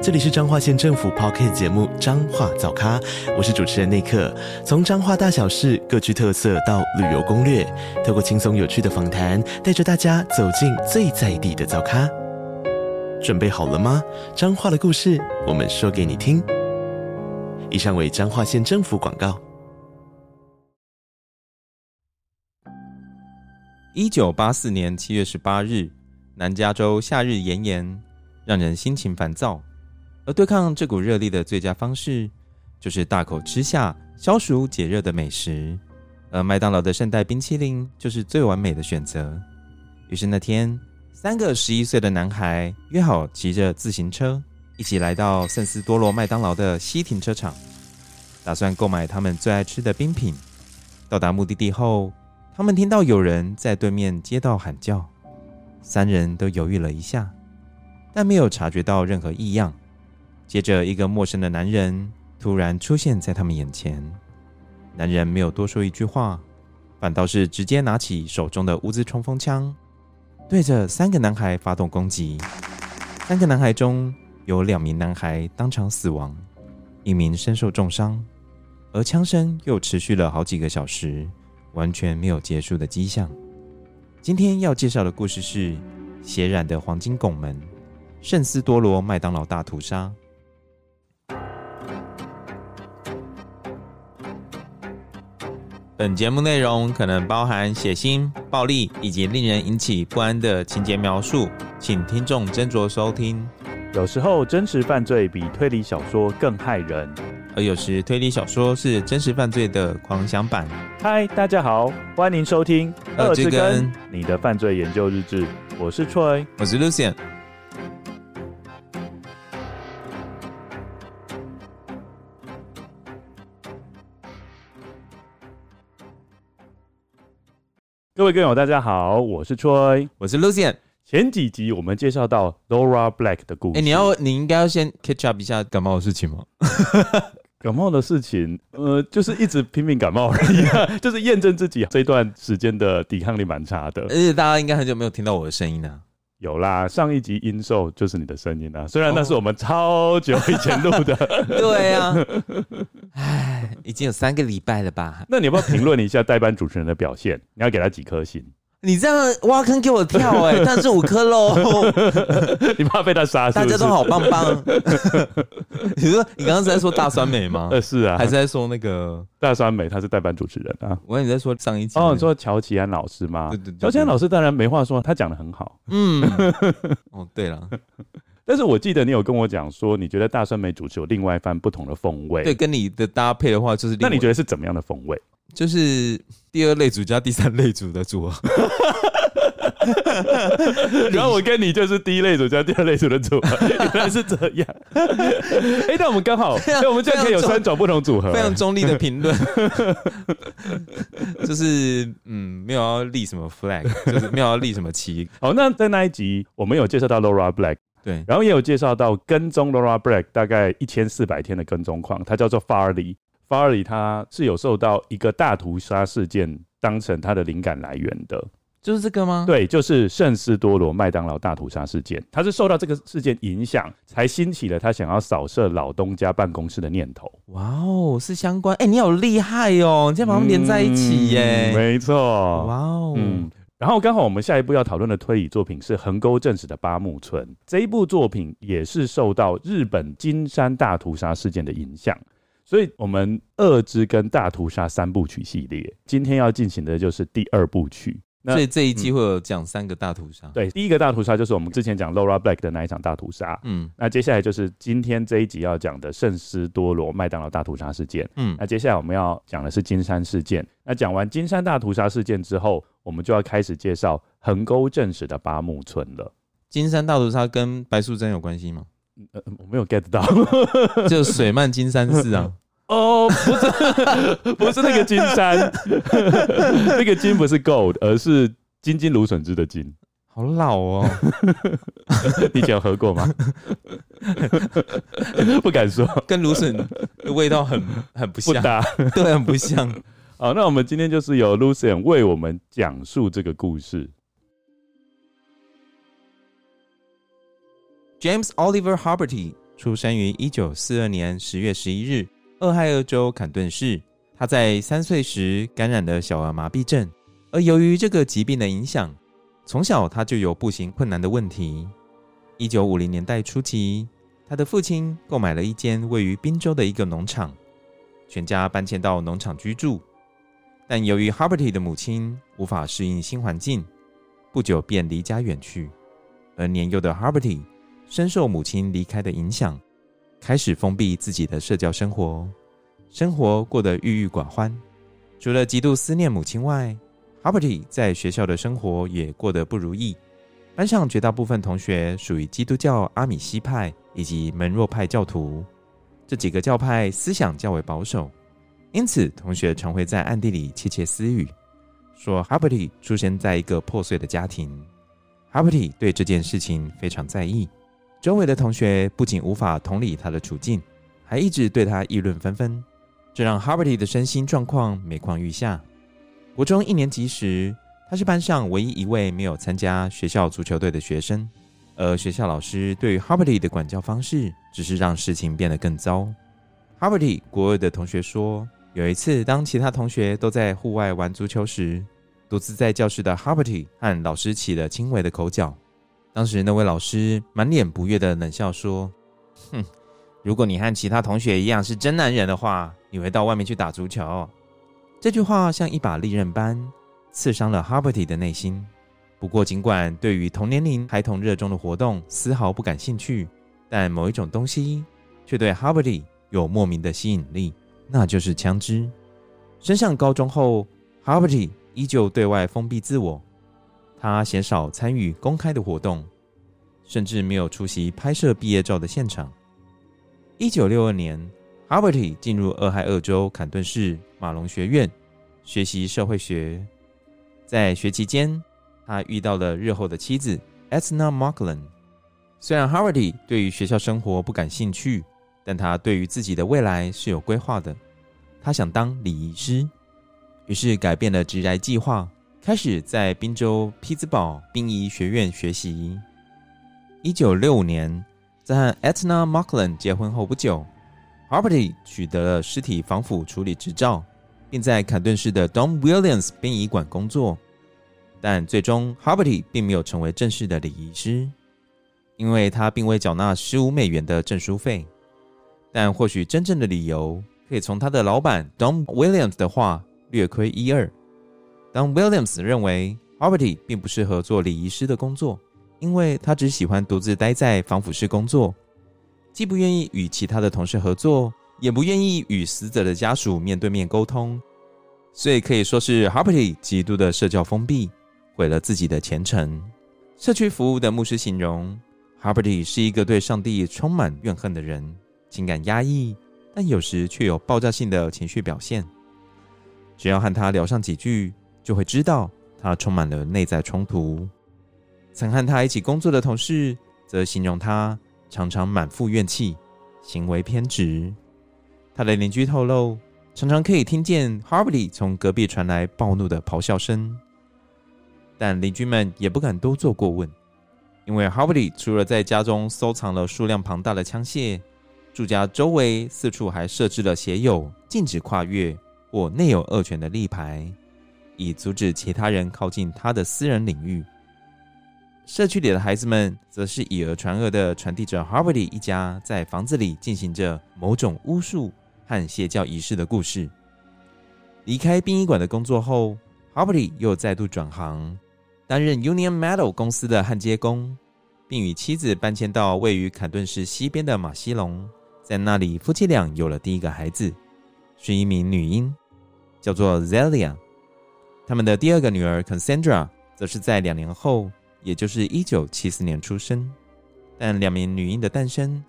这里是彰化县政府 Podcast 节目《彰化早咖》，我是主持人内克。从彰化大小事各具特色到旅游攻略，透过轻松有趣的访谈，带着大家走进最在地的早咖。准备好了吗？彰化的故事，我们说给你听。以上为彰化县政府广告。一九八四年七月十八日，南加州夏日炎炎，让人心情烦躁。而对抗这股热力的最佳方式，就是大口吃下消暑解热的美食，而麦当劳的圣代冰淇淋就是最完美的选择。于是那天，三个十一岁的男孩约好骑着自行车，一起来到圣斯多罗麦当劳的西停车场，打算购买他们最爱吃的冰品。到达目的地后，他们听到有人在对面街道喊叫，三人都犹豫了一下，但没有察觉到任何异样。接着，一个陌生的男人突然出现在他们眼前。男人没有多说一句话，反倒是直接拿起手中的乌兹冲锋枪，对着三个男孩发动攻击。三个男孩中有两名男孩当场死亡，一名身受重伤，而枪声又持续了好几个小时，完全没有结束的迹象。今天要介绍的故事是《血染的黄金拱门》——圣斯多罗麦当劳大屠杀。本节目内容可能包含血腥、暴力以及令人引起不安的情节描述，请听众斟酌收听。有时候真实犯罪比推理小说更害人，而有时推理小说是真实犯罪的狂想版。嗨，大家好，欢迎收听《二之根》你的犯罪研究日志。我是 Troy，我是 Lucien。位观友，大家好，我是 Troy，我是 Lucian。前几集我们介绍到 Laura Black 的故事。哎、欸，你要，你应该要先 catch up 一下感冒的事情吗？感冒的事情，呃，就是一直拼命感冒而已，啊，就是验证自己这段时间的抵抗力蛮差的。而且大家应该很久没有听到我的声音了，啊。有啦，上一集音兽就是你的声音啊，虽然那是我们超久以前录的。对啊，哎，已经有三个礼拜了吧？那你要不要评论一下代班主持人的表现？你要给他几颗星？你这样挖坑给我跳哎、欸，但是五颗喽！你怕被他杀？大家都好棒棒。你说你刚刚是在说大酸梅吗？呃，是啊，还是在说那个大酸梅？他是代班主持人啊。我跟你在说上一集哦，你说乔吉安老师吗？对对对，乔吉安老师当然没话说，他讲的很好。嗯，哦对了，但是我记得你有跟我讲说，你觉得大酸梅主持有另外一番不同的风味。对，跟你的搭配的话，就是那你觉得是怎么样的风味？就是第二类组加第三类组的组合，然后我跟你就是第一类组加第二类组的组合，原来是这样。哎、欸，那我们刚好，那，我们这样可以有三种不同组合，非常中立的评论。就是嗯，没有要立什么 flag，就是没有要立什么旗。好，那在那一集我们有介绍到 Laura Black，对，然后也有介绍到跟踪 Laura Black 大概一千四百天的跟踪狂，他叫做 Farley。Farley 他是有受到一个大屠杀事件当成他的灵感来源的，就是这个吗？对，就是圣斯多罗麦当劳大屠杀事件。他是受到这个事件影响，才兴起了他想要扫射老东家办公室的念头。哇哦，是相关？哎、欸，你好厉害哦！你竟然把他们连在一起耶？嗯、没错。哇哦。嗯。然后刚好我们下一步要讨论的推理作品是横沟正史的八木村。这一部作品也是受到日本金山大屠杀事件的影响。所以，我们恶之跟大屠杀三部曲系列，今天要进行的就是第二部曲。那所以这一集会有讲三个大屠杀。对，第一个大屠杀就是我们之前讲 Laura Black 的那一场大屠杀。嗯，那接下来就是今天这一集要讲的圣斯多罗麦当劳大屠杀事件。嗯，那接下来我们要讲的是金山事件。那讲完金山大屠杀事件之后，我们就要开始介绍横沟正史的八木村了。金山大屠杀跟白素贞有关系吗？呃，我没有 get 到，就水漫金山寺啊。哦，不是，不是那个金山，那个金不是 gold，而是金金芦笋汁的金，好老哦。你以前有喝过吗？不敢说，跟芦笋的味道很很不像，不搭对，很不像。好，那我们今天就是由 Lucien 为我们讲述这个故事。James Oliver Harberty 出生于一九四二年十月十一日，俄亥俄州坎顿市。他在三岁时感染了小儿麻痹症，而由于这个疾病的影响，从小他就有步行困难的问题。一九五零年代初期，他的父亲购买了一间位于宾州的一个农场，全家搬迁到农场居住。但由于 Harberty 的母亲无法适应新环境，不久便离家远去，而年幼的 Harberty 深受母亲离开的影响，开始封闭自己的社交生活，生活过得郁郁寡欢。除了极度思念母亲外，Harper 在学校的生活也过得不如意。班上绝大部分同学属于基督教阿米西派以及门若派教徒，这几个教派思想较为保守，因此同学常会在暗地里窃窃私语，说 Harper 出生在一个破碎的家庭。Harper 对这件事情非常在意。周围的同学不仅无法同理他的处境，还一直对他议论纷纷，这让 Harberty 的身心状况每况愈下。国中一年级时，他是班上唯一一位没有参加学校足球队的学生，而学校老师对于 Harberty 的管教方式，只是让事情变得更糟。Harberty 国二的同学说，有一次当其他同学都在户外玩足球时，独自在教室的 Harberty 和老师起了轻微的口角。当时那位老师满脸不悦的冷笑说：“哼，如果你和其他同学一样是真男人的话，你会到外面去打足球。”这句话像一把利刃般刺伤了 Harberty 的内心。不过，尽管对于同年龄孩童热衷的活动丝毫不感兴趣，但某一种东西却对 Harberty 有莫名的吸引力，那就是枪支。升上高中后，Harberty 依旧对外封闭自我。他鲜少参与公开的活动，甚至没有出席拍摄毕业照的现场。一九六二年，Harvey 进入俄亥俄州坎顿市马龙学院学习社会学。在学期间，他遇到了日后的妻子 Etna m a r k l a n。虽然 Harvey 对于学校生活不感兴趣，但他对于自己的未来是有规划的。他想当礼仪师，于是改变了职涯计划。开始在宾州匹兹堡殡仪学院学习。一九六五年，在和 Etna Markland 结婚后不久，Harbert 取得了尸体防腐处理执照，并在坎顿市的 Don Williams 殡仪馆工作。但最终 Harbert 并没有成为正式的礼仪师，因为他并未缴纳十五美元的证书费。但或许真正的理由，可以从他的老板 Don Williams 的话略窥一二。当 Williams 认为 Harberty 并不适合做礼仪师的工作，因为他只喜欢独自待在防腐室工作，既不愿意与其他的同事合作，也不愿意与死者的家属面对面沟通，所以可以说是 Harberty 极度的社交封闭，毁了自己的前程。社区服务的牧师形容 Harberty 是一个对上帝充满怨恨的人，情感压抑，但有时却有爆炸性的情绪表现。只要和他聊上几句，就会知道他充满了内在冲突。曾和他一起工作的同事则形容他常常满腹怨气，行为偏执。他的邻居透露，常常可以听见 Harvey 从隔壁传来暴怒的咆哮声，但邻居们也不敢多做过问，因为 Harvey 除了在家中收藏了数量庞大的枪械，住家周围四处还设置了写有“禁止跨越”或“内有恶犬”的立牌。以阻止其他人靠近他的私人领域。社区里的孩子们则是以讹传讹的传递着 Harberty 一家在房子里进行着某种巫术和邪教仪式的故事。离开殡仪馆的工作后，Harberty 又再度转行，担任 Union Metal 公司的焊接工，并与妻子搬迁到位于坎顿市西边的马西隆，在那里夫妻俩有了第一个孩子，是一名女婴，叫做 Zelia。他们的第二个女儿 Cassandra 则是在两年后，也就是一九七四年出生。但两名女婴的诞生，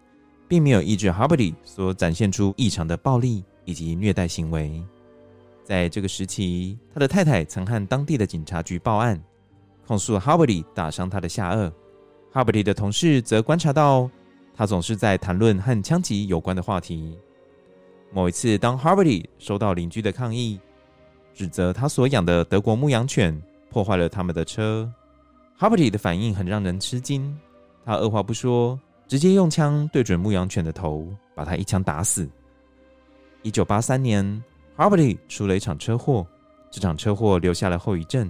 并没有抑制 Harberty 所展现出异常的暴力以及虐待行为。在这个时期，他的太太曾和当地的警察局报案，控诉哈伯里打伤他的下顎。哈伯里的同事则观察到，他总是在谈论和枪击有关的话题。某一次，当哈伯里收到邻居的抗议，指责他所养的德国牧羊犬破坏了他们的车，哈伯里的反应很让人吃惊。他二话不说，直接用枪对准牧羊犬的头，把他一枪打死。一九八三年，哈伯里出了一场车祸，这场车祸留下了后遗症，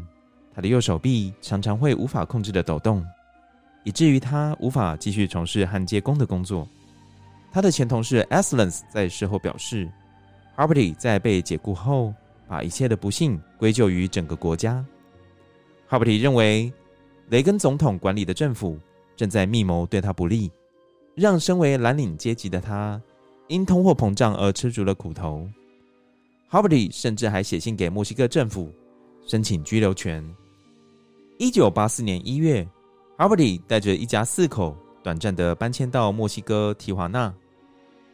他的右手臂常常会无法控制的抖动。以至于他无法继续从事焊接工的工作。他的前同事 Excellence 在事后表示，Harvey 在被解雇后，把一切的不幸归咎于整个国家。Harvey 认为，雷根总统管理的政府正在密谋对他不利，让身为蓝领阶级的他因通货膨胀而吃足了苦头。Harvey 甚至还写信给墨西哥政府申请居留权。一九八四年一月。哈伯里带着一家四口短暂的搬迁到墨西哥提华纳，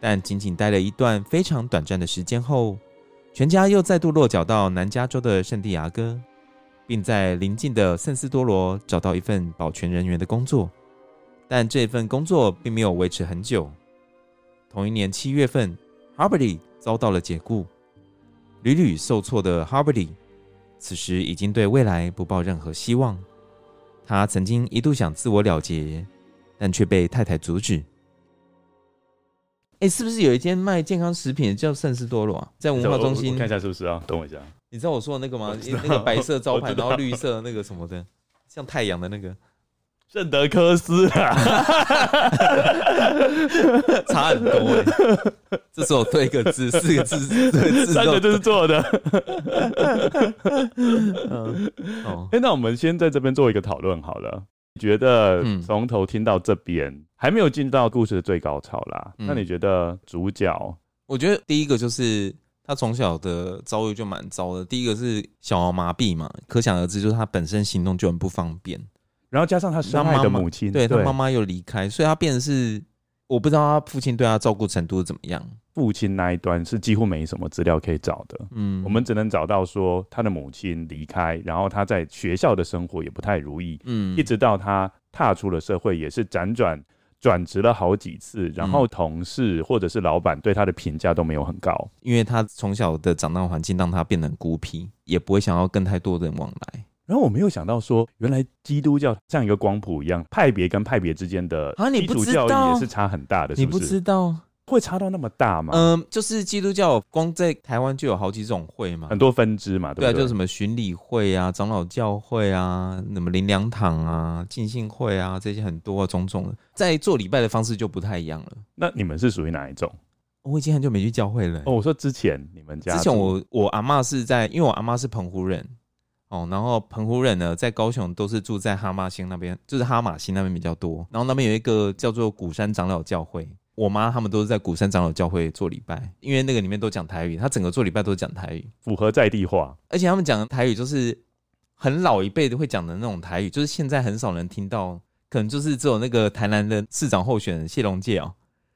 但仅仅待了一段非常短暂的时间后，全家又再度落脚到南加州的圣地牙哥，并在邻近的圣斯多罗找到一份保全人员的工作。但这份工作并没有维持很久。同一年七月份，哈伯里遭到了解雇，屡屡受挫的哈伯里，此时已经对未来不抱任何希望。他曾经一度想自我了结，但却被太太阻止。哎，是不是有一间卖健康食品的叫圣斯多罗啊？在文化中心？看一下是不是啊？等我一下。你知道我说的那个吗？那个白色招牌，然后绿色那个什么的，像太阳的那个。圣德科斯啊，差很多哎。这时候对一个字，四个字，三个字是做的。哦，哎，那我们先在这边做一个讨论好了。你觉得从头听到这边还没有进到故事的最高潮啦？那你觉得主角？我觉得第一个就是他从小的遭遇就蛮糟的。第一个是小儿麻痹嘛，可想而知，就是他本身行动就很不方便。然后加上他深爱的母亲，对，他妈妈又离开，所以他变成是我不知道他父亲对他照顾程度怎么样。父亲那一端是几乎没什么资料可以找的，嗯，我们只能找到说他的母亲离开，然后他在学校的生活也不太如意，嗯，一直到他踏出了社会，也是辗转转职了好几次，然后同事或者是老板对他的评价都没有很高，因为他从小的长大环境让他变得很孤僻，也不会想要跟太多人往来。然后我没有想到说，原来基督教像一个光谱一样，派别跟派别之间的基础教义也是差很大的，是不是？你不知道会差到那么大吗？嗯，就是基督教光在台湾就有好几种会嘛，很多分支嘛，对不对？对啊，就什么巡礼会啊、长老教会啊、什么灵粮堂啊、浸信会啊，这些很多种种的，在做礼拜的方式就不太一样了。那你们是属于哪一种？我已经很久没去教会了。哦，我说之前你们家，之前我我阿嬷是在，因为我阿嬷是澎湖人。哦，然后澎湖人呢，在高雄都是住在哈马星那边，就是哈马星那边比较多。然后那边有一个叫做鼓山长老教会，我妈他们都是在鼓山长老教会做礼拜，因为那个里面都讲台语，他整个做礼拜都是讲台语，符合在地化。而且他们讲的台语就是很老一辈的会讲的那种台语，就是现在很少人听到，可能就是只有那个台南的市长候选人谢龙介哦，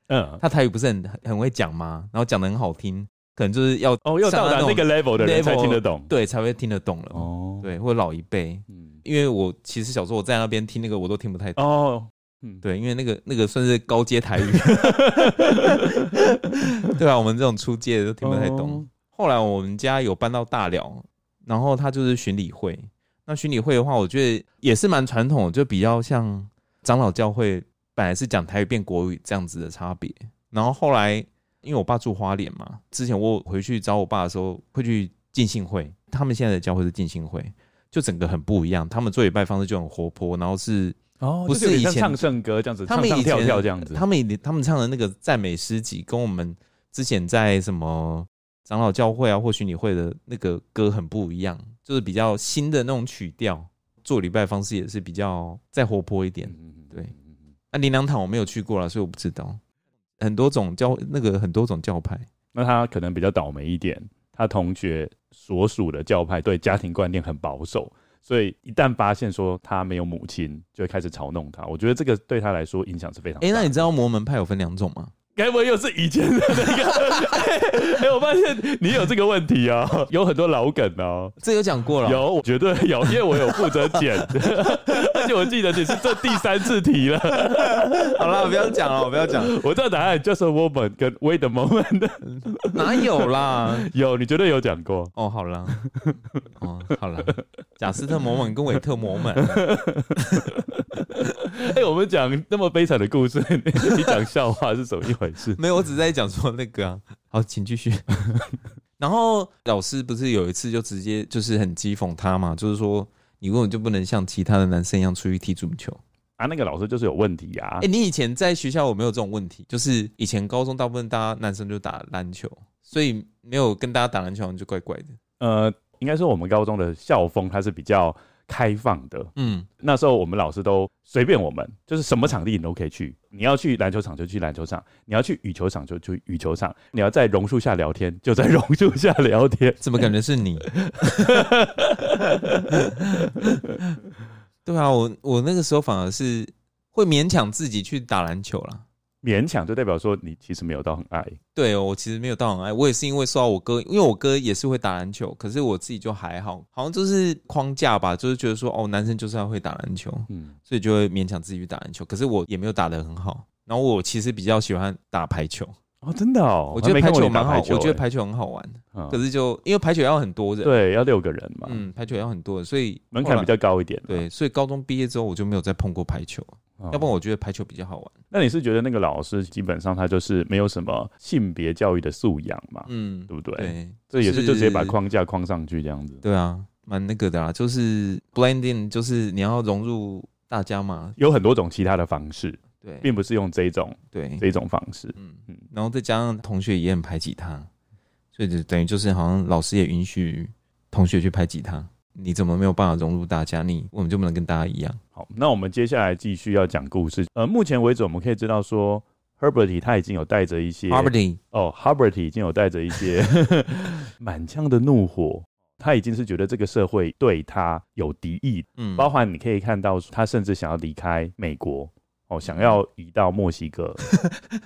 嗯，他台语不是很很会讲吗？然后讲的很好听。可能就是要哦，要到达那个 level 的人才听得懂，对，才会听得懂了。哦，对，或者老一辈，嗯，因为我其实小时候我在那边听那个，我都听不太懂。哦，嗯，对，因为那个那个算是高阶台语，对啊，我们这种初阶的都听不太懂。后来我们家有搬到大寮，然后他就是巡礼会。那巡礼会的话，我觉得也是蛮传统，就比较像长老教会，本来是讲台语变国语这样子的差别。然后后来。因为我爸住花莲嘛，之前我回去找我爸的时候，会去浸信会。他们现在的教会是浸信会，就整个很不一样。他们做礼拜方式就很活泼，然后是哦，不是以前唱圣歌这样子，他们以前唱唱跳跳这样子。他们以他们唱的那个赞美诗集，跟我们之前在什么长老教会啊或许你会的那个歌很不一样，就是比较新的那种曲调。做礼拜方式也是比较再活泼一点。对，那灵粮堂我没有去过了，所以我不知道。很多种教那个很多种教派，那他可能比较倒霉一点。他同学所属的教派对家庭观念很保守，所以一旦发现说他没有母亲，就会开始嘲弄他。我觉得这个对他来说影响是非常大。哎、那你知道魔门派有分两种吗？该不会又是以前的那个？哎、欸，我发现你有这个问题啊、喔，有很多老梗哦、喔。这有讲过了，有，绝对有，因为我有负责剪，而且我记得你是这第三次提了。好了，不要讲了，我不要讲。我知道答案就是 woman 跟 wait a moment，哪有啦？有，你绝对有讲过。哦，好了，哦，好了，贾斯特摩门跟韦特摩门。哎、欸，我们讲那么悲惨的故事，你讲笑话是什么一回事？没有，我只在讲说那个啊。好，请继续。然后老师不是有一次就直接就是很讥讽他嘛，就是说你根本就不能像其他的男生一样出去踢足球啊。那个老师就是有问题啊。哎、欸，你以前在学校有没有这种问题？就是以前高中大部分大家男生就打篮球，所以没有跟大家打篮球就怪怪的。呃，应该说我们高中的校风它是比较。开放的，嗯，那时候我们老师都随便我们，就是什么场地你都可以去。你要去篮球场就去篮球场，你要去羽球场就去羽球场，你要在榕树下聊天就在榕树下聊天。怎么感觉是你？对啊，我我那个时候反而是会勉强自己去打篮球啦。勉强就代表说你其实没有到很爱，对哦，我其实没有到很爱，我也是因为受到我哥，因为我哥也是会打篮球，可是我自己就还好，好像就是框架吧，就是觉得说哦，男生就是要会打篮球，嗯，所以就会勉强自己去打篮球，可是我也没有打得很好，然后我其实比较喜欢打排球哦，真的哦，我觉得排球蛮好，我觉得排球很好玩，可是就因为排球要很多人，对，要六个人嘛，嗯，排球要很多人，所以门槛比较高一点，对，所以高中毕业之后我就没有再碰过排球。要不然我觉得排球比较好玩。那你是觉得那个老师基本上他就是没有什么性别教育的素养嘛？嗯，对不对？对，这也是就直接把框架框上去这样子。对啊，蛮那个的啊，就是 blending，就是你要融入大家嘛。有很多种其他的方式，对，并不是用这种对这种方式。嗯嗯，然后再加上同学也很排挤他，所以就等于就是好像老师也允许同学去排挤他。你怎么没有办法融入大家？你我们就不能跟大家一样？好，那我们接下来继续要讲故事。呃，目前为止我们可以知道说 Herberty 他已经有带着一些 Huberty 哦，Huberty 已经有带着一些 满腔的怒火，他已经是觉得这个社会对他有敌意。嗯，包含你可以看到，他甚至想要离开美国。哦，想要移到墨西哥，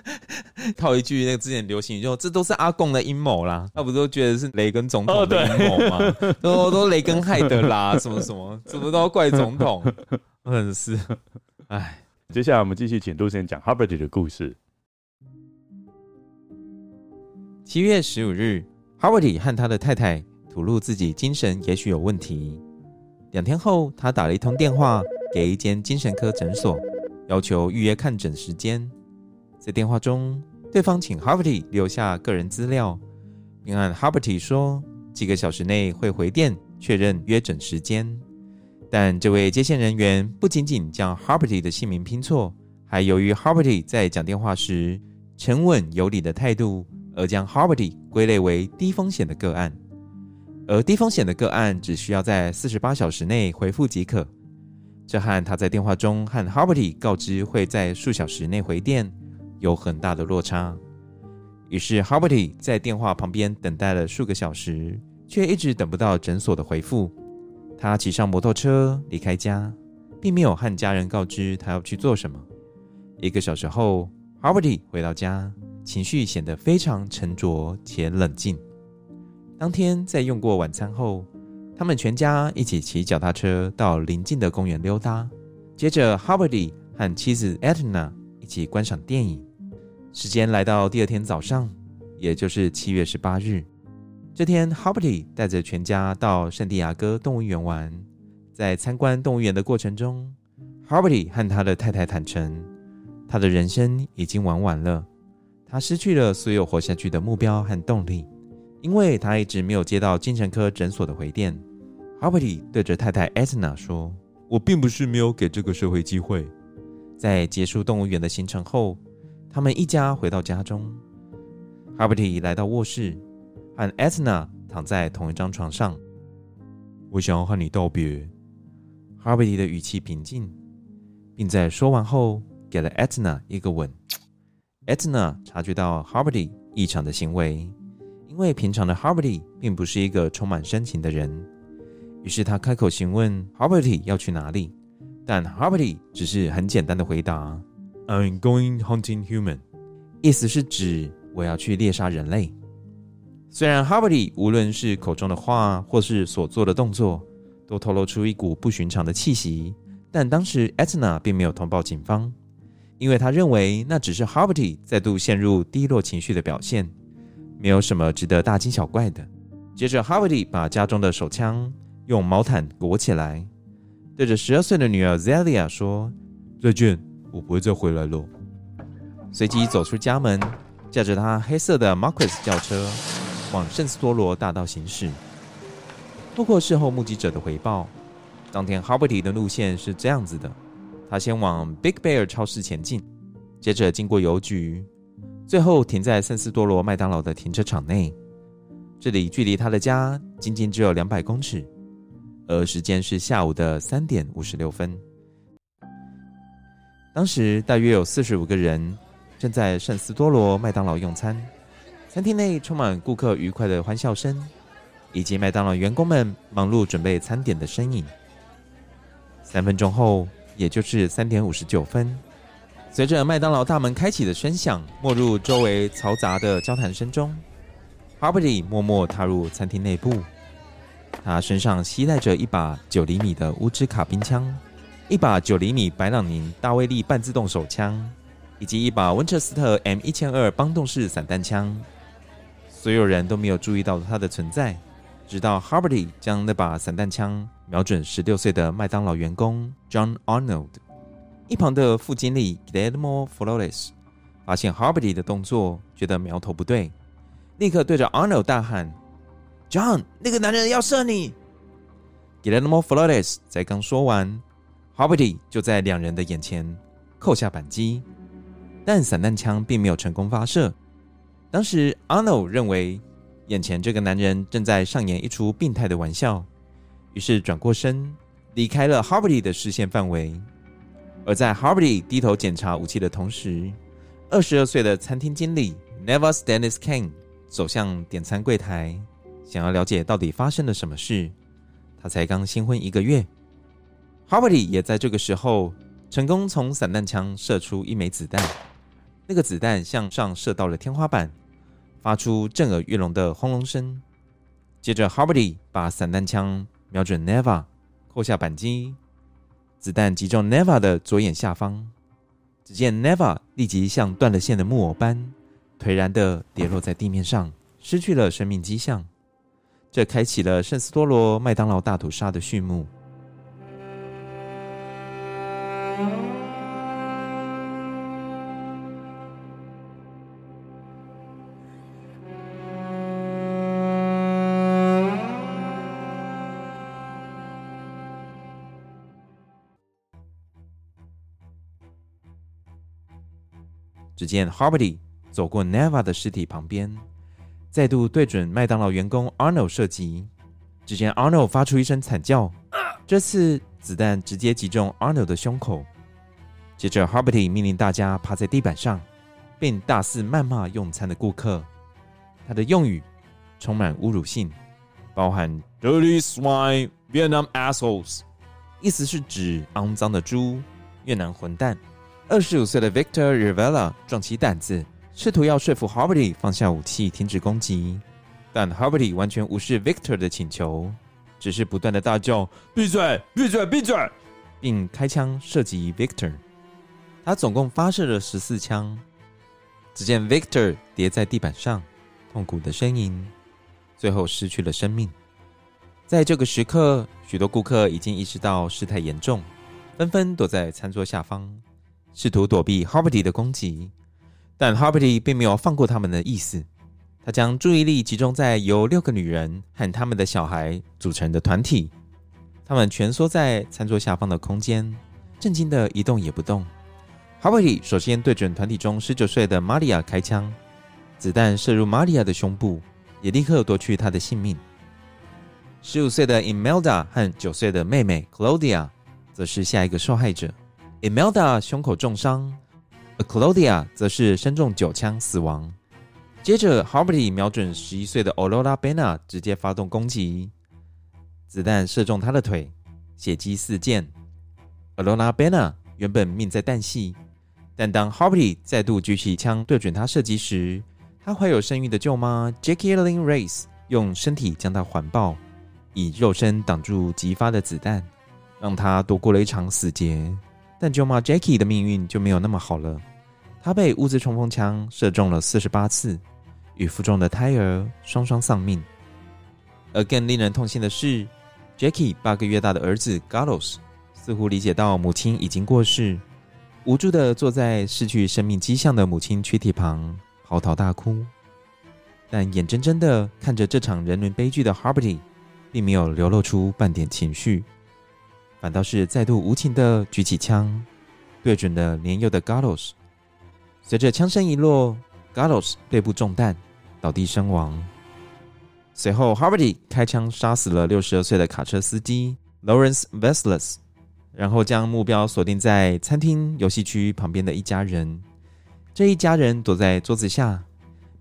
套一句那个之前流行语，就这都是阿共的阴谋啦。他不都觉得是雷根总统的阴谋吗？哦、都都雷根害的啦，什么什么，怎么都要怪总统？真是，哎。接下来我们继续请杜先讲 Huberty 的故事。七月十五日，Huberty 和他的太太吐露自己精神也许有问题。两天后，他打了一通电话给一间精神科诊所。要求预约看诊时间，在电话中，对方请 Harperty 留下个人资料，并按 Harperty 说几个小时内会回电确认约诊时间。但这位接线人员不仅仅将 Harperty 的姓名拼错，还由于 Harperty 在讲电话时沉稳有礼的态度，而将 Harperty 归类为低风险的个案。而低风险的个案只需要在四十八小时内回复即可。这和他在电话中和 h a r b e r t y 告知会在数小时内回电有很大的落差。于是 h a r b e r t y 在电话旁边等待了数个小时，却一直等不到诊所的回复。他骑上摩托车离开家，并没有和家人告知他要去做什么。一个小时后 h a r b e r t y 回到家，情绪显得非常沉着且冷静。当天在用过晚餐后，他们全家一起骑脚踏车到邻近的公园溜达，接着 Huberty 和妻子 Edna 一起观赏电影。时间来到第二天早上，也就是七月十八日。这天，Huberty 带着全家到圣地亚哥动物园玩。在参观动物园的过程中，Huberty 和他的太太坦诚，他的人生已经玩完了，他失去了所有活下去的目标和动力。因为他一直没有接到精神科诊所的回电 Harvey 对着太太 Etna 说：“我并不是没有给这个社会机会。”在结束动物园的行程后，他们一家回到家中。Harvey 来到卧室，和 Etna 躺在同一张床上。我想要和你道别。Harvey 的语气平静，并在说完后给了 Etna 一个吻。Etna 察觉到 Harvey 异常的行为。因为平常的 Huberty 并不是一个充满深情的人，于是他开口询问 Huberty 要去哪里，但 Huberty 只是很简单的回答：“I'm going hunting human。”意思是指我要去猎杀人类。虽然 Harvey 无论是口中的话，或是所做的动作，都透露出一股不寻常的气息，但当时 Etna 并没有通报警方，因为他认为那只是 Harvey 再度陷入低落情绪的表现，没有什么值得大惊小怪的。接着，Harvey 把家中的手枪用毛毯裹起来，对着十二岁的女儿 Zelia 说：“再见，我不会再回来了。”随即走出家门，驾着他黑色的 Marquis 轿车。往圣斯多罗大道行驶。透过事后目击者的回报，当天 Harvey 的路线是这样子的：他先往 Big Bear 超市前进，接着经过邮局，最后停在圣斯多罗麦当劳的停车场内。这里距离他的家仅仅只有两百公尺，而时间是下午的三点五十六分。当时大约有四十五个人正在圣斯多罗麦当劳用餐。餐厅内充满顾客愉快的欢笑声，以及麦当劳员工们忙碌准备餐点的身影。三分钟后，也就是三点五十九分，随着麦当劳大门开启的声响，没入周围嘈杂的交谈声中，Harvey 默默踏入餐厅内部。他身上携带着一把九厘米的乌兹卡宾枪，一把九厘米白朗宁大威力半自动手枪，以及一把温彻斯特 M 一千二邦动式散弹枪。所有人都没有注意到他的存在，直到 Harvey 将那把散弹枪瞄准十六岁的麦当劳员工 John Arnold。一旁的副经理 Guillermo Flores 发现 Harvey 的动作，觉得苗头不对，立刻对着 Arnold 大喊：“John，那个男人要射你！”Guillermo Flores 才刚说完，Harvey 就在两人的眼前扣下扳机，但散弹枪并没有成功发射。当时，Arnold 认为眼前这个男人正在上演一出病态的玩笑，于是转过身离开了 Harvey 的视线范围。而在 Harvey 低头检查武器的同时，二十二岁的餐厅经理 Nevas Dennis Kane 走向点餐柜台，想要了解到底发生了什么事。他才刚新婚一个月，Harvey 也在这个时候成功从散弹枪射出一枚子弹，那个子弹向上射到了天花板。发出震耳欲聋的轰隆声，接着 Harvey 把散弹枪瞄准 Neva，扣下扳机，子弹击中 Never 的左眼下方。只见 Never 立即像断了线的木偶般颓然地跌落在地面上，失去了生命迹象。这开启了圣斯多罗麦当劳大屠杀的序幕。只见 Harvey 走过 Neva 的尸体旁边，再度对准麦当劳员工 Arnold 射击。只见 Arnold 发出一声惨叫，这次子弹直接击中 Arnold 的胸口。接着，Harvey 命令大家趴在地板上，并大肆谩骂用餐的顾客。他的用语充满侮辱性，包含 “dirty swine, Vietnam assholes”，意思是指肮脏的猪、越南混蛋。二十五岁的 Victor Rivera 壮起胆子，试图要说服 Harvey 放下武器，停止攻击。但 Harvey 完全无视 Victor 的请求，只是不断的大叫：“闭嘴！闭嘴！闭嘴！”并开枪射击 Victor。他总共发射了十四枪。只见 Victor 跌在地板上，痛苦的呻吟，最后失去了生命。在这个时刻，许多顾客已经意识到事态严重，纷纷躲在餐桌下方。试图躲避 Harvey 的攻击，但 Harvey 并没有放过他们的意思。他将注意力集中在由六个女人和他们的小孩组成的团体，他们蜷缩在餐桌下方的空间，震惊的一动也不动。Harvey 首先对准团体中十九岁的 Maria 开枪，子弹射入 Maria 的胸部，也立刻夺去她的性命。十五岁的 Imelda 和九岁的妹妹 Claudia 则是下一个受害者。Imelda 胸口重伤，而 Claudia 则是身中九枪死亡。接着，Harvey 瞄准十一岁的 Olora Bena，直接发动攻击，子弹射中他的腿，血迹四溅。Olora Bena 原本命在旦夕，但当 Harvey 再度举起枪对准他射击时，他怀有身孕的舅妈 Jackie Lynn Race 用身体将他环抱，以肉身挡住击发的子弹，让他躲过了一场死劫。但舅妈 Jackie 的命运就没有那么好了，她被物资冲锋枪射中了四十八次，与腹中的胎儿双双丧命。而更令人痛心的是，Jackie 八个月大的儿子 Carlos 似乎理解到母亲已经过世。无助地坐在失去生命迹象的母亲躯体旁，嚎啕大哭。但眼睁睁地看着这场人伦悲剧的 Harvey，并没有流露出半点情绪，反倒是再度无情的举起枪，对准了年幼的 Carlos。随着枪声一落，Carlos 背部中弹，倒地身亡。随后，Harvey 开枪杀死了六十二岁的卡车司机 Lawrence Vesles，。然后将目标锁定在餐厅游戏区旁边的一家人。这一家人躲在桌子下，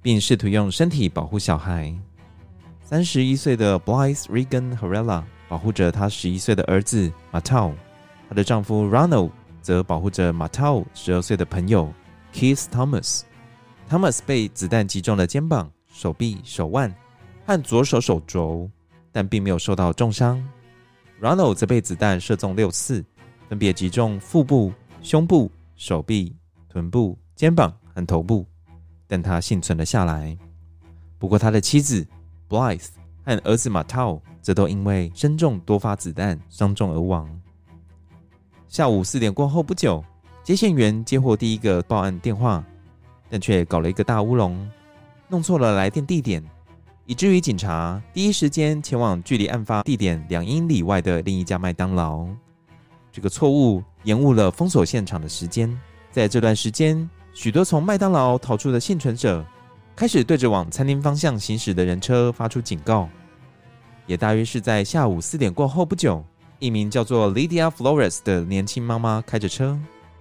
并试图用身体保护小孩。三十一岁的 Blythe Regan Harrella 保护着她十一岁的儿子 Matau，她的丈夫 Ronald 则保护着 Matau 十二岁的朋友 Keith Thomas。Thomas 被子弹击中了肩膀、手臂、手腕和左手手肘，但并没有受到重伤。Ronald 则被子弹射中六次，分别击中腹部、胸部、手臂、臀部、肩膀和头部，但他幸存了下来。不过，他的妻子 Blythe 和儿子马涛则都因为身中多发子弹伤重而亡。下午四点过后不久，接线员接获第一个报案电话，但却搞了一个大乌龙，弄错了来电地点。以至于警察第一时间前往距离案发地点两英里外的另一家麦当劳。这个错误延误了封锁现场的时间。在这段时间，许多从麦当劳逃出的幸存者开始对着往餐厅方向行驶的人车发出警告。也大约是在下午四点过后不久，一名叫做 Lydia Flores 的年轻妈妈开着车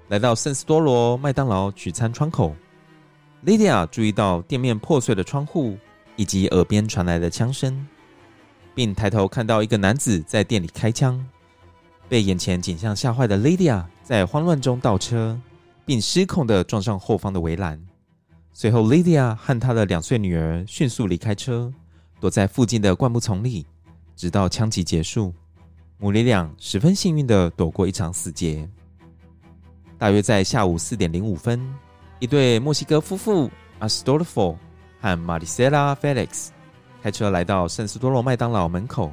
来到圣斯多罗麦当劳取餐窗口。Lydia 注意到店面破碎的窗户。以及耳边传来的枪声，并抬头看到一个男子在店里开枪，被眼前景象吓坏的 Lydia 在慌乱中倒车，并失控地撞上后方的围栏。随后，Lydia 和她的两岁女儿迅速离开车，躲在附近的灌木丛里，直到枪击结束。母女俩十分幸运地躲过一场死劫。大约在下午四点零五分，一对墨西哥夫妇 Astolfo 和玛丽莎拉· Felix 开车来到圣斯多罗麦当劳门口。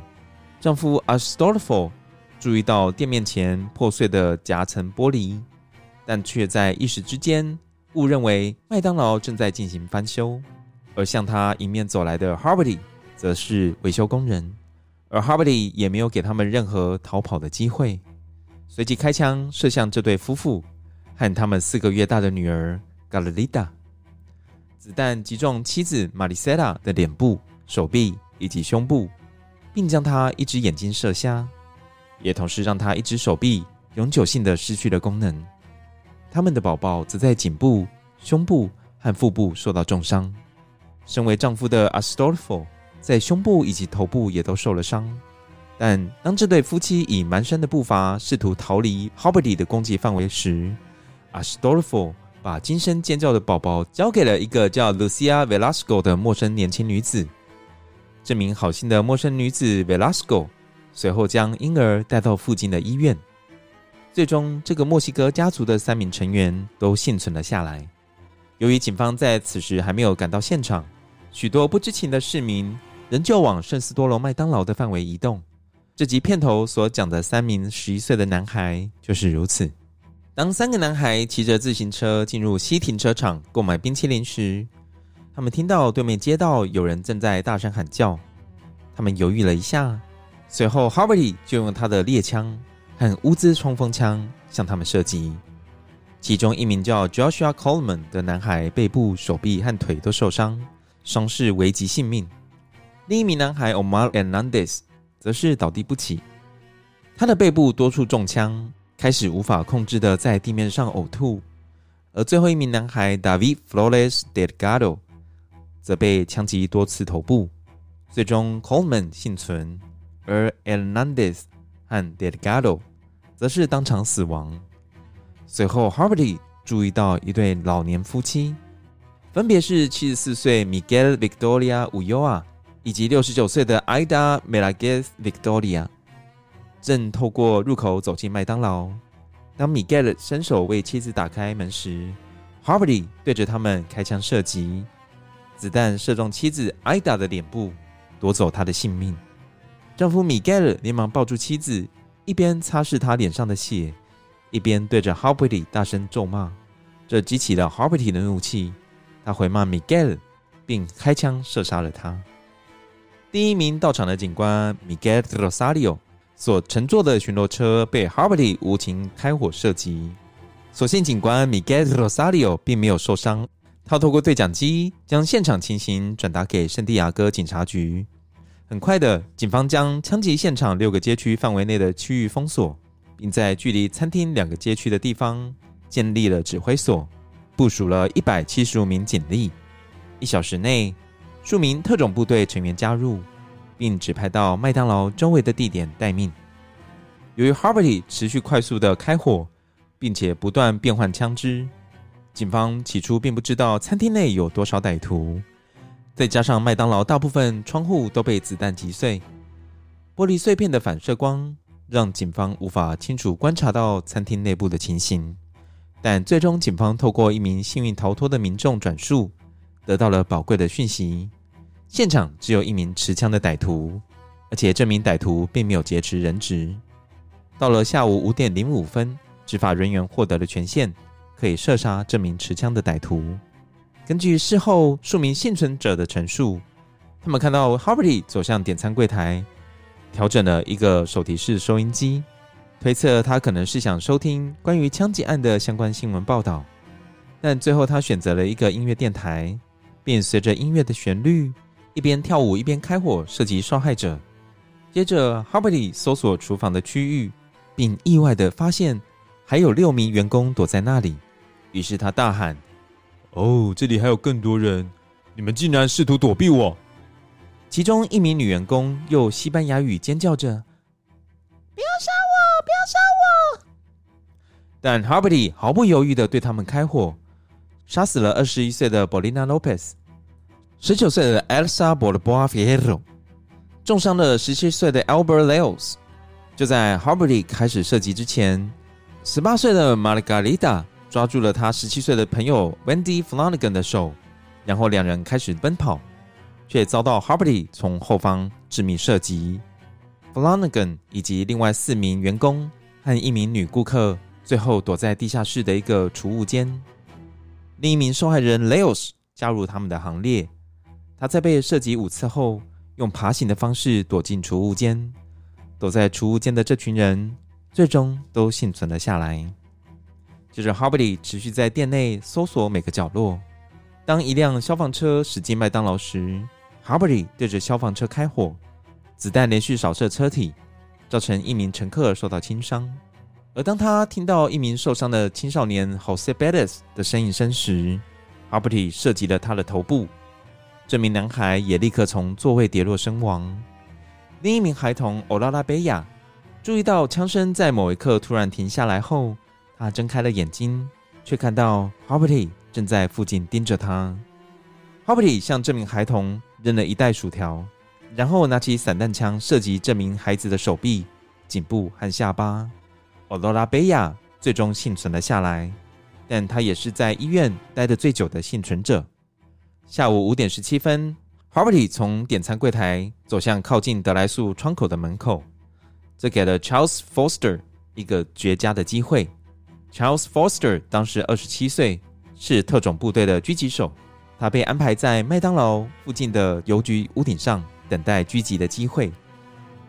丈夫 Astolfo 注意到店面前破碎的夹层玻璃，但却在一时之间误认为麦当劳正在进行翻修。而向他迎面走来的 Harvey 则是维修工人，而 Harvey 也没有给他们任何逃跑的机会，随即开枪射向这对夫妇和他们四个月大的女儿 Galita，。子弹击中妻子玛丽莎拉的脸部、手臂以及胸部，并将她一只眼睛射瞎，也同时让她一只手臂永久性的失去了功能。他们的宝宝则在颈部、胸部和腹部受到重伤。身为丈夫的 Astolfo 在胸部以及头部也都受了伤。但当这对夫妻以蹒跚的步伐试图逃离 Harvey 的攻击范围时，Astolfo 把惊声尖叫的宝宝交给了一个叫 Lucia Velasco 的陌生年轻女子。这名好心的陌生女子 Velasco 随后将婴儿带到附近的医院。最终，这个墨西哥家族的三名成员都幸存了下来。由于警方在此时还没有赶到现场，许多不知情的市民仍旧往圣斯多罗麦当劳的范围移动。这集片头所讲的三名十一岁的男孩就是如此。当三个男孩骑着自行车进入西停车场购买冰淇淋时，他们听到对面街道有人正在大声喊叫。他们犹豫了一下，随后 Harvey 就用他的猎枪和乌兹冲锋枪向他们射击。其中一名叫 Joshua Coleman 的男孩背部、手臂和腿都受伤，伤势危及性命。另一名男孩 Omar Hernandez 则是倒地不起，他的背部多处中枪。开始无法控制的在地面上呕吐，而最后一名男孩 David Flores Delgado 则被枪击多次头部，最终 Coleman 幸存，而 Hernandez 和 Delgado 则是当场死亡。随后 Harvey 注意到一对老年夫妻，分别是七十四岁 Miguel Victoria Ulloa 以及六十九岁的 Ida Melaguez Victoria，正透过入口走进麦当劳。当 Miguel 伸手为妻子打开门时，Harvey 对着他们开枪射击，子弹射中妻子 Ida 的脸部，夺走她的性命。丈夫 Miguel 连忙抱住妻子，一边擦拭他脸上的血。一边对着 Harvey 大声咒骂，这激起了 Harvey 的怒气。他回骂 Miguel，并开枪射杀了他。第一名到场的警官 Miguel Rosario 所乘坐的巡逻车被 Harvey 无情开火射击，所幸警官 Miguel Rosario 并没有受伤。他透过对讲机将现场情形转达给圣地亚哥警察局。很快的，警方将枪击现场六个街区范围内的区域封锁。并在距离餐厅两个街区的地方建立了指挥所，部署了一百七十五名警力。一小时内，数名特种部队成员加入，并指派到麦当劳周围的地点待命。由于 Harvey 持续快速的开火，并且不断变换枪支，警方起初并不知道餐厅内有多少歹徒。再加上麦当劳大部分窗户都被子弹击碎，玻璃碎片的反射光。让警方无法清楚观察到餐厅内部的情形，但最终警方透过一名幸运逃脱的民众转述，得到了宝贵的讯息：现场只有一名持枪的歹徒，而且这名歹徒并没有劫持人质。到了下午五点零五分，执法人员获得了权限，可以射杀这名持枪的歹徒。根据事后数名幸存者的陈述，他们看到 Harvey 走向点餐柜台。调整了一个手提式收音机，推测他可能是想收听关于枪击案的相关新闻报道，但最后他选择了一个音乐电台，并随着音乐的旋律一边跳舞一边开火射击受害者。接着，Harvey 搜索厨房的区域，并意外地发现还有六名员工躲在那里，于是他大喊：“哦，这里还有更多人！你们竟然试图躲避我！”其中一名女员工用西班牙语尖叫着：“不要杀我！不要杀我！”但 Harvey 毫不犹豫的对他们开火，杀死了二十一岁的 Bolina Lopez、十九岁的 Elsa Balboa Fierro，重伤了十七岁的 Albert Leos。就在 Harvey 开始射击之前，十八岁的 Margarita 抓住了他十七岁的朋友 Wendy Flanagan 的手，然后两人开始奔跑。却遭到 Harvey 从后方致命射击，Flanagan 以及另外四名员工和一名女顾客最后躲在地下室的一个储物间。另一名受害人 Leos 加入他们的行列，他在被射击五次后，用爬行的方式躲进储物间。躲在储物间的这群人最终都幸存了下来。接着，Harvey 持续在店内搜索每个角落。当一辆消防车驶进麦当劳时，Harvey 对着消防车开火，子弹连续扫射车体，造成一名乘客受到轻伤。而当他听到一名受伤的青少年 Jose b e d e s 的呻吟声时，Harvey 射击了他的头部，这名男孩也立刻从座位跌落身亡。另一名孩童欧拉拉贝亚注意到枪声在某一刻突然停下来后，他睁开了眼睛，却看到 Harvey 正在附近盯着他。Harvey 向这名孩童扔了一袋薯条，然后拿起散弹枪射击这名孩子的手臂、颈部和下巴。Aurora Bella 最终幸存了下来，但她也是在医院待得最久的幸存者。下午五点十七分，Harvey 从点餐柜台走向靠近德莱素窗口的门口，这给了 Charles Foster 一个绝佳的机会。Charles Foster 当时二十七岁，是特种部队的狙击手。他被安排在麦当劳附近的邮局屋顶上等待狙击的机会。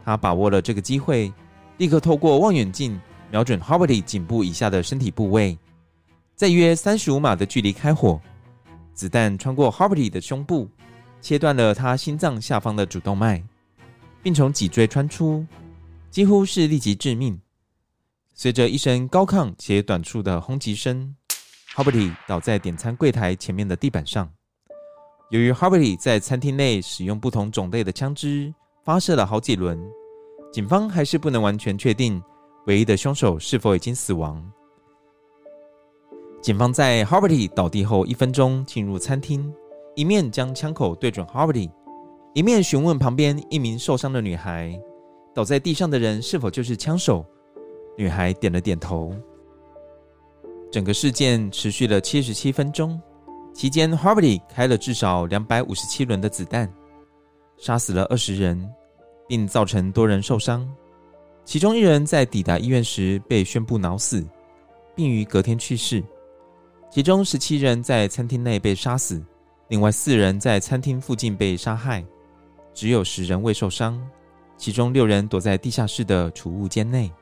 他把握了这个机会，立刻透过望远镜瞄准 Harvey 颈部以下的身体部位，在约三十五码的距离开火。子弹穿过 Harvey 的胸部，切断了他心脏下方的主动脉，并从脊椎穿出，几乎是立即致命。随着一声高亢且短促的轰击声，Harvey 倒在点餐柜台前面的地板上。由于 Harvey 在餐厅内使用不同种类的枪支，发射了好几轮，警方还是不能完全确定唯一的凶手是否已经死亡。警方在 Haverty 倒地后一分钟进入餐厅，一面将枪口对准 Haverty，一面询问旁边一名受伤的女孩：“倒在地上的人是否就是枪手？”女孩点了点头。整个事件持续了七十七分钟，期间 Harvey 开了至少两百五十七轮的子弹，杀死了二十人，并造成多人受伤。其中一人在抵达医院时被宣布脑死，并于隔天去世。其中十七人在餐厅内被杀死，另外四人在餐厅附近被杀害，只有十人未受伤，其中六人躲在地下室的储物间内。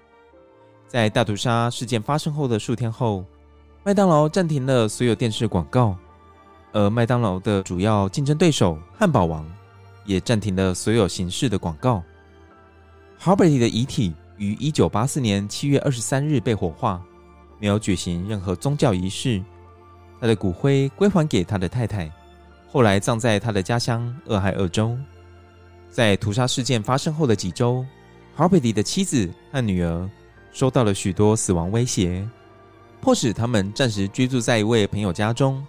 在大屠杀事件发生后的数天后，麦当劳暂停了所有电视广告，而麦当劳的主要竞争对手汉堡王也暂停了所有形式的广告。Haverty 的遗体于一九八四年七月二十三日被火化，没有举行任何宗教仪式。他的骨灰归还给他的太太，后来葬在他的家乡俄亥俄州。在屠杀事件发生后的几周，Haverty 的妻子和女儿。收到了许多死亡威胁，迫使他们暂时居住在一位朋友家中。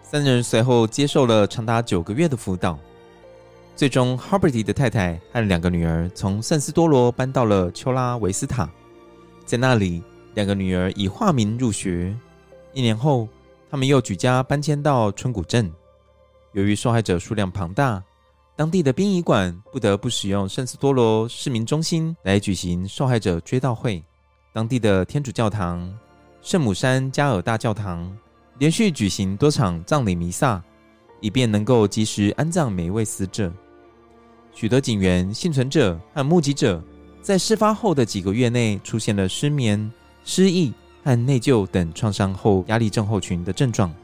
三人随后接受了长达九个月的辅导。最终，Haverty 的太太和两个女儿从圣斯多罗搬到了丘拉维斯塔，在那里，两个女儿以化名入学。一年后，他们又举家搬迁到春谷镇。由于受害者数量庞大，当地的殡仪馆不得不使用圣斯多罗市民中心来举行受害者追悼会。当地的天主教堂圣母山加尔大教堂连续举行多场葬礼弥撒，以便能够及时安葬每一位死者。许多警员、幸存者和目击者在事发后的几个月内出现了失眠、失忆和内疚等创伤后压力症候群的症状。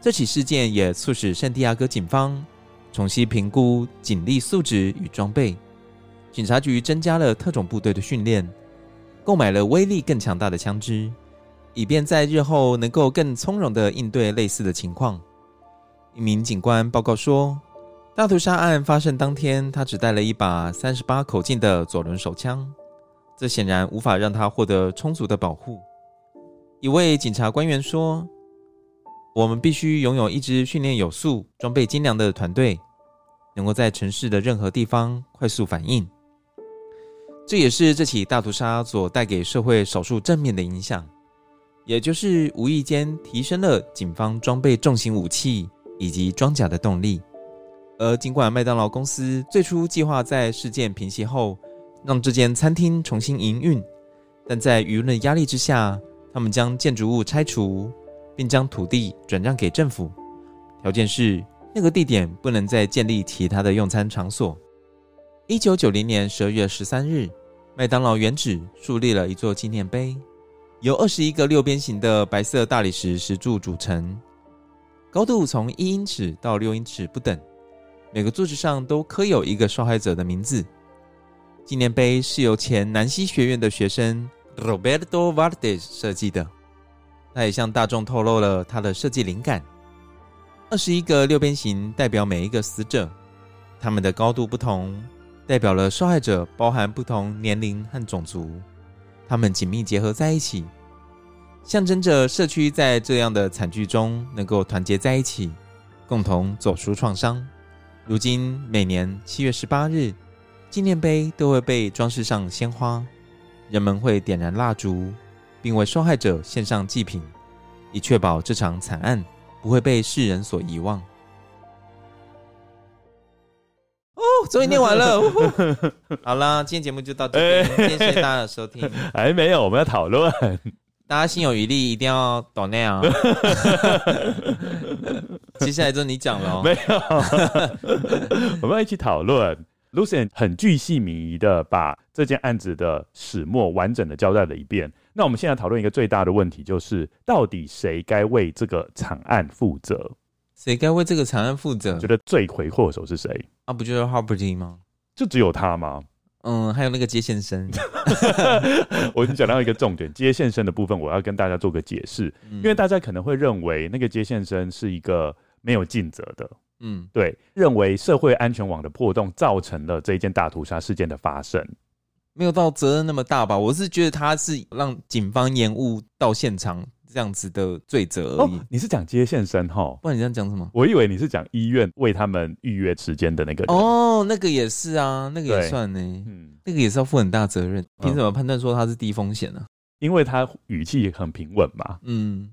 这起事件也促使圣地亚哥警方。重新评估警力素质与装备，警察局增加了特种部队的训练，购买了威力更强大的枪支，以便在日后能够更从容地应对类似的情况。一名警官报告说，大屠杀案发生当天，他只带了一把三十八口径的左轮手枪，这显然无法让他获得充足的保护。一位警察官员说。我们必须拥有一支训练有素、装备精良的团队，能够在城市的任何地方快速反应。这也是这起大屠杀所带给社会少数正面的影响，也就是无意间提升了警方装备重型武器以及装甲的动力。而尽管麦当劳公司最初计划在事件平息后让这间餐厅重新营运，但在舆论压力之下，他们将建筑物拆除。并将土地转让给政府，条件是那个地点不能再建立其他的用餐场所。一九九零年十二月十三日，麦当劳原址树立了一座纪念碑，由二十一个六边形的白色大理石石柱组成，高度从一英尺到六英尺不等，每个柱子上都刻有一个受害者的名字。纪念碑是由前南西学院的学生 Roberto Valdez 设计的。他也向大众透露了他的设计灵感。二十一个六边形代表每一个死者，他们的高度不同，代表了受害者包含不同年龄和种族，他们紧密结合在一起，象征着社区在这样的惨剧中能够团结在一起，共同走出创伤。如今每年七月十八日，纪念碑都会被装饰上鲜花，人们会点燃蜡烛。并为受害者献上祭品，以确保这场惨案不会被世人所遗忘。哦，终于念完了。好啦，今天节目就到这里，谢谢大家的收听。还没有，我们要讨论。大家心有余力，一定要懂那样！接下来就你讲了。没有，我们要一起讨论。Lucian 很巨细靡遗的把这件案子的始末完整的交代了一遍。那我们现在讨论一个最大的问题，就是到底谁该为这个惨案负责？谁该为这个惨案负责？觉得罪魁祸首是谁？啊，不就是 Harperty 吗？就只有他吗？嗯，还有那个接线生。我已经讲到一个重点，接线生的部分，我要跟大家做个解释，嗯、因为大家可能会认为那个接线生是一个没有尽责的。嗯，对，认为社会安全网的破洞造成了这一件大屠杀事件的发生，没有到责任那么大吧？我是觉得他是让警方延误到现场，这样子的罪责而已。哦，你是讲接线生哈？不然你这样讲什么？我以为你是讲医院为他们预约时间的那个人。哦，那个也是啊，那个也算呢。嗯，那个也是要负很大责任。凭什么判断说他是低风险呢？因为他语气很平稳嘛。嗯。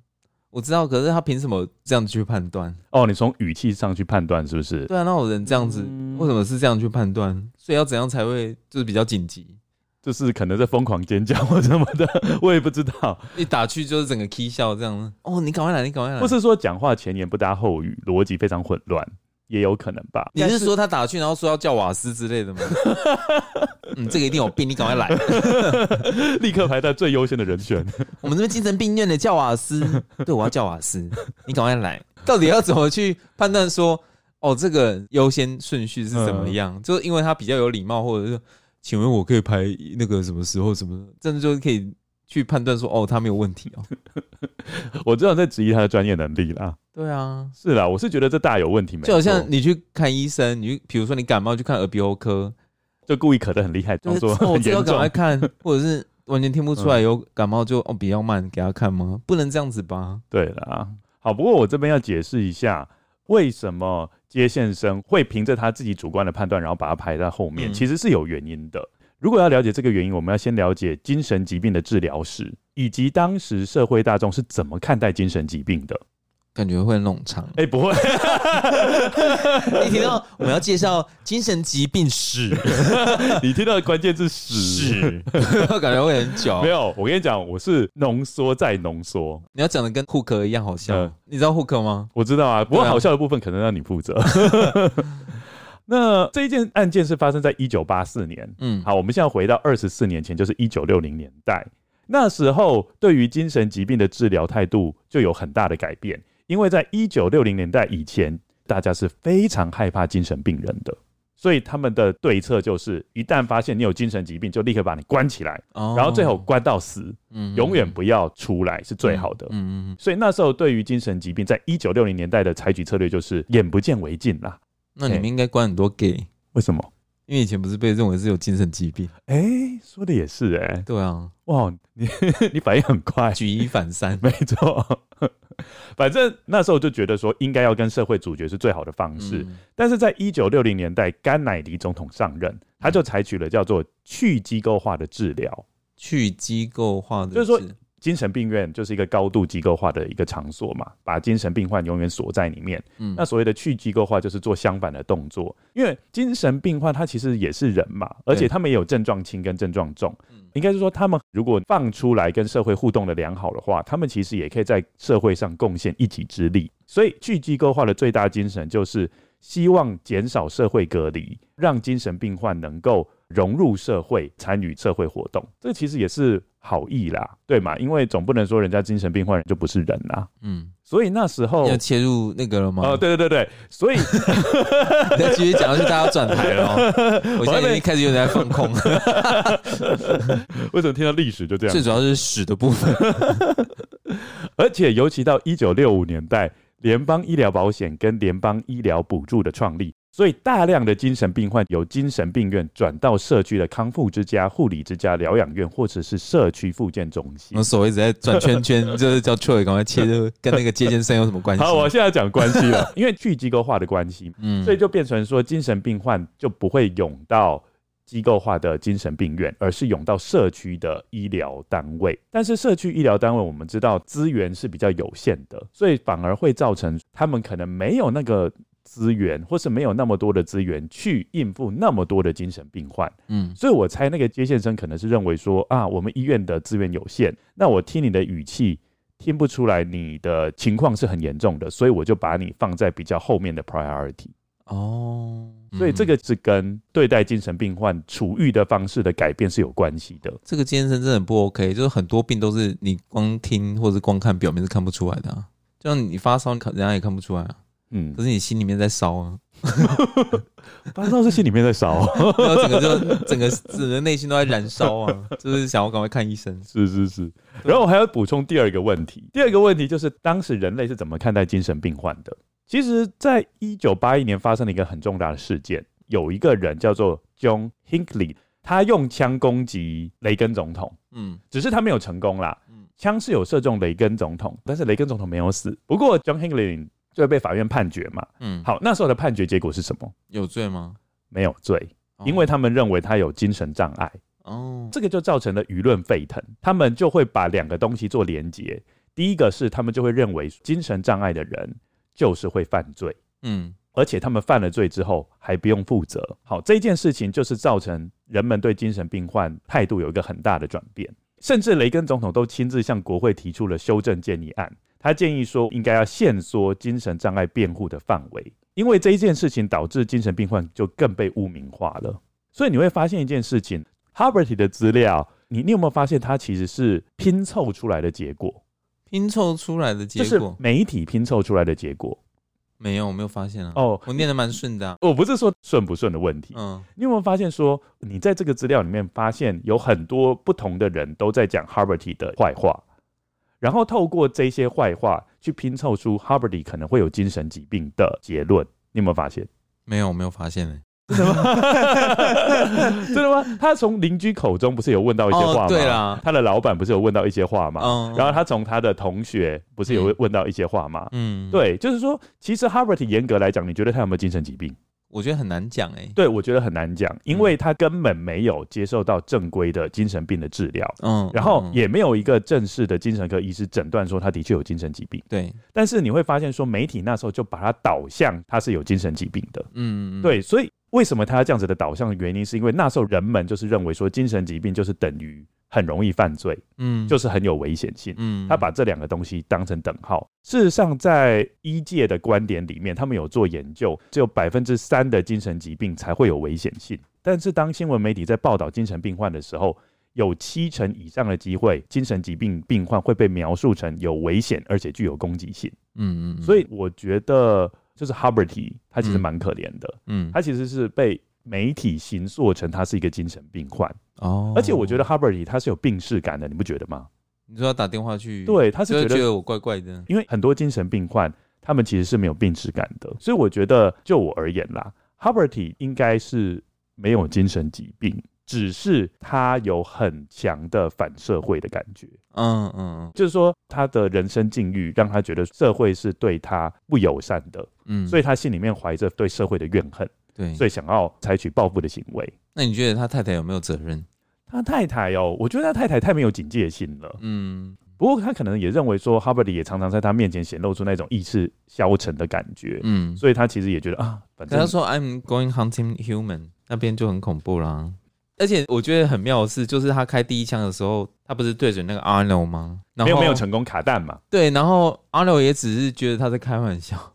我知道，可是他凭什么这样子去判断？哦，你从语气上去判断是不是？对啊，那我人这样子，嗯、为什么是这样去判断？所以要怎样才会就是比较紧急？就是可能在疯狂尖叫或什么的，我也不知道。一打去就是整个 K 笑这样。哦，你赶快来，你赶快来。不是说讲话前言不搭后语，逻辑非常混乱。也有可能吧？你是说他打去，然后说要叫瓦斯之类的吗？嗯，这个一定有病，你赶快来，立刻排在最优先的人选。我们这边精神病院的叫瓦斯，对，我要叫瓦斯，你赶快来。到底要怎么去判断说，哦，这个优先顺序是怎么样？嗯、就是因为他比较有礼貌，或者是请问我可以排那个什么时候什么？真的就是可以。去判断说哦，他没有问题哦。我知道在质疑他的专业能力啦。对啊，是啦，我是觉得这大有问题。就好像你去看医生，你比如说你感冒去看耳鼻喉科，就故意咳得很厉害，装作很严重，赶快看，或者是完全听不出来有感冒就哦比较慢给他看吗？不能这样子吧？对啦，好，不过我这边要解释一下，为什么接线生会凭着他自己主观的判断，然后把他排在后面，嗯、其实是有原因的。如果要了解这个原因，我们要先了解精神疾病的治疗史，以及当时社会大众是怎么看待精神疾病的。感觉会弄长。哎，不会。你听到我们要介绍精神疾病史，你听到的关键字史，史 感觉会很久。没有，我跟你讲，我是浓缩再浓缩。你要讲的跟库克一样好笑。嗯、你知道库克吗？我知道啊，不过好笑的部分可能让你负责。那这一件案件是发生在一九八四年。嗯，好，我们现在回到二十四年前，就是一九六零年代。那时候对于精神疾病的治疗态度就有很大的改变，因为在一九六零年代以前，大家是非常害怕精神病人的，所以他们的对策就是，一旦发现你有精神疾病，就立刻把你关起来，哦、然后最后关到死，永远不要出来是最好的。嗯嗯嗯所以那时候对于精神疾病，在一九六零年代的采取策略就是眼不见为净啦。那你们应该关很多 gay，为什么？因为以前不是被认为是有精神疾病？哎、欸，说的也是哎、欸。对啊，哇，你 你反应很快，举一反三，没错。反正那时候就觉得说，应该要跟社会主角是最好的方式。嗯、但是在一九六零年代，甘乃迪总统上任，他就采取了叫做去机构化的治疗。去机构化的，就是说。精神病院就是一个高度机构化的一个场所嘛，把精神病患永远锁在里面。嗯，那所谓的去机构化就是做相反的动作，因为精神病患他其实也是人嘛，而且他们也有症状轻跟症状重。嗯，应该是说他们如果放出来跟社会互动的良好的话，他们其实也可以在社会上贡献一己之力。所以去机构化的最大精神就是希望减少社会隔离，让精神病患能够融入社会，参与社会活动。这其实也是。好意啦，对嘛？因为总不能说人家精神病患人就不是人呐。嗯，所以那时候要切入那个了吗？哦，对对对对，所以 再继续讲下去，大家要转台了。我现在已经开始有点在放空。为什么听到历史就这样？最主要是屎的部分。而且尤其到一九六五年代，联邦医疗保险跟联邦医疗补助的创立。所以，大量的精神病患由精神病院转到社区的康复之家、护理之家、疗养院，或者是社区复健中心。我手一直在转圈圈，就是叫 Troy 赶快切，跟那个接线生有什么关系？好，我现在讲关系了，因为去机构化的关系，嗯，所以就变成说，精神病患就不会涌到机构化的精神病院，而是涌到社区的医疗单位。但是，社区医疗单位我们知道资源是比较有限的，所以反而会造成他们可能没有那个。资源，或是没有那么多的资源去应付那么多的精神病患，嗯，所以我猜那个接线生可能是认为说啊，我们医院的资源有限，那我听你的语气听不出来你的情况是很严重的，所以我就把你放在比较后面的 priority。哦，所以这个是跟对待精神病患处遇的方式的改变是有关系的。这个接线生真的很不 OK，就是很多病都是你光听或者光看表面是看不出来的啊，就像你发烧，人家也看不出来啊。嗯，可是你心里面在烧啊，发烧是心里面在烧，然后整个就整个整个内心都在燃烧啊，就是想要赶快看医生。是是是，然后我还要补充第二个问题，第二个问题就是当时人类是怎么看待精神病患的？其实，在一九八一年发生了一个很重大的事件，有一个人叫做 John Hinckley，他用枪攻击雷根总统，嗯，只是他没有成功啦。枪是有射中雷根总统，但是雷根总统没有死。不过 John Hinckley 就会被法院判决嘛。嗯，好，那时候的判决结果是什么？有罪吗？没有罪，因为他们认为他有精神障碍。哦，这个就造成了舆论沸腾，他们就会把两个东西做连结。第一个是他们就会认为精神障碍的人就是会犯罪。嗯。而且他们犯了罪之后还不用负责。好，这件事情就是造成人们对精神病患态度有一个很大的转变，甚至雷根总统都亲自向国会提出了修正建议案。他建议说，应该要限缩精神障碍辩护的范围，因为这一件事情导致精神病患就更被污名化了。所以你会发现一件事情，Haverty 的资料，你你有没有发现它其实是拼凑出来的结果？拼凑出来的结果，就是媒体拼凑出来的结果。没有，我没有发现啊。哦，我念的蛮顺的啊。我不是说顺不顺的问题。嗯，你有没有发现说，你在这个资料里面发现有很多不同的人都在讲 Haverty 的坏话，然后透过这些坏话去拼凑出 Haverty 可能会有精神疾病的结论。你有没有发现？没有，我没有发现欸。真的吗？真的吗？他从邻居口中不是有问到一些话吗？哦、对啦，他的老板不是有问到一些话吗？嗯、然后他从他的同学不是有问到一些话吗？嗯，对，就是说，其实 Haverty 严格来讲，你觉得他有没有精神疾病？我觉得很难讲哎、欸。对，我觉得很难讲，因为他根本没有接受到正规的精神病的治疗，嗯，然后也没有一个正式的精神科医师诊断说他的确有精神疾病。对，但是你会发现说，媒体那时候就把他导向他是有精神疾病的。嗯，对，所以。为什么他要这样子的导向的原因，是因为那时候人们就是认为说精神疾病就是等于很容易犯罪，嗯，就是很有危险性，嗯，他把这两个东西当成等号。事实上，在医界的观点里面，他们有做研究，只有百分之三的精神疾病才会有危险性。但是当新闻媒体在报道精神病患的时候，有七成以上的机会，精神疾病病患会被描述成有危险而且具有攻击性。嗯嗯，所以我觉得。就是 Haverty，他其实蛮可怜的，嗯，他其实是被媒体形塑成他是一个精神病患哦，而且我觉得 Haverty 他是有病识感的，你不觉得吗？你说他打电话去，对，他是觉得，觉得我怪怪的，因为很多精神病患他们其实是没有病耻感的，所以我觉得就我而言啦，Haverty 应该是没有精神疾病。只是他有很强的反社会的感觉，嗯嗯嗯，就是说他的人生境遇让他觉得社会是对他不友善的，嗯，所以他心里面怀着对社会的怨恨，对，所以想要采取报复的行为。那你觉得他太太有没有责任？他太太哦，我觉得他太太太没有警戒心了，嗯，不过他可能也认为说，Haverty 也常常在他面前显露出那种意志消沉的感觉，嗯，所以他其实也觉得啊，反正他说 I'm going hunting human 那边就很恐怖啦。而且我觉得很妙的是，就是他开第一枪的时候，他不是对准那个 Arnold 吗？然后没有没有成功卡弹嘛？对，然后 Arnold 也只是觉得他在开玩笑。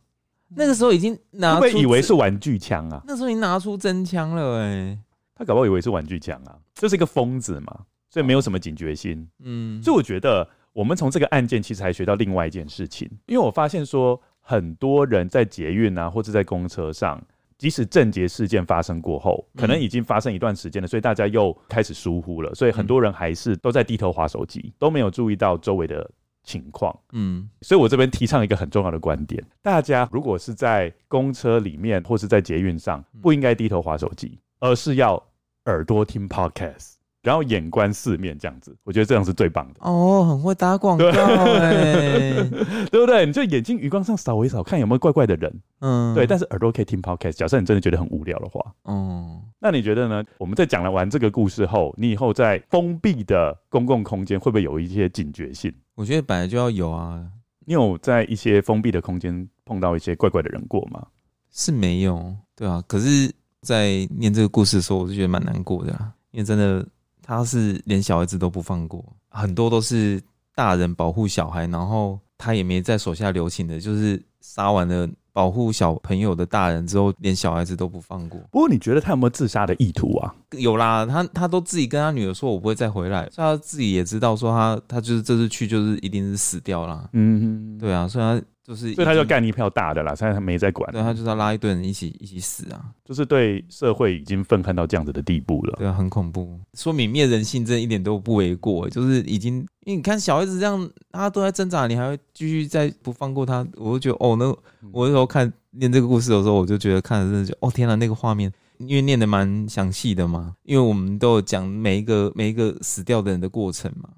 那个时候已经拿出，会不会以为是玩具枪啊？那时候已经拿出真枪了哎、欸，他搞不好以为是玩具枪啊，就是一个疯子嘛，所以没有什么警觉心。嗯，所以我觉得我们从这个案件其实还学到另外一件事情，因为我发现说很多人在捷运啊，或者在公车上。即使正捷事件发生过后，可能已经发生一段时间了，所以大家又开始疏忽了，所以很多人还是都在低头滑手机，都没有注意到周围的情况。嗯，所以我这边提倡一个很重要的观点：大家如果是在公车里面或是在捷运上，不应该低头滑手机，而是要耳朵听 podcast。然后眼观四面这样子，我觉得这样是最棒的哦，很会打广告哎，对不对？你就眼睛余光上扫一扫，看有没有怪怪的人，嗯，对。但是耳朵可以听 podcast，假设你真的觉得很无聊的话，哦，那你觉得呢？我们在讲了完这个故事后，你以后在封闭的公共空间会不会有一些警觉性？我觉得本来就要有啊。你有在一些封闭的空间碰到一些怪怪的人过吗？是没有，对啊。可是，在念这个故事的时候，我就觉得蛮难过的啊，因为真的。他是连小孩子都不放过，很多都是大人保护小孩，然后他也没在手下留情的，就是杀完了保护小朋友的大人之后，连小孩子都不放过。不过你觉得他有没有自杀的意图啊？有啦，他他都自己跟他女儿说，我不会再回来，所以他自己也知道说他他就是这次去就是一定是死掉啦。嗯哼，对啊，所以他。就是，所以他就干一票大的啦，现在他没在管。对，他就是要拉一堆人一起一起死啊，就是对社会已经愤恨到这样子的地步了。对啊，很恐怖。说泯灭人性，真的一点都不为过。就是已经，因为你看小孩子这样，他都在挣扎，你还会继续再不放过他，我就觉得哦，那我那时候看念这个故事的时候，我就觉得看的真的就哦天哪，那个画面，因为念的蛮详细的嘛，因为我们都有讲每一个每一个死掉的人的过程嘛。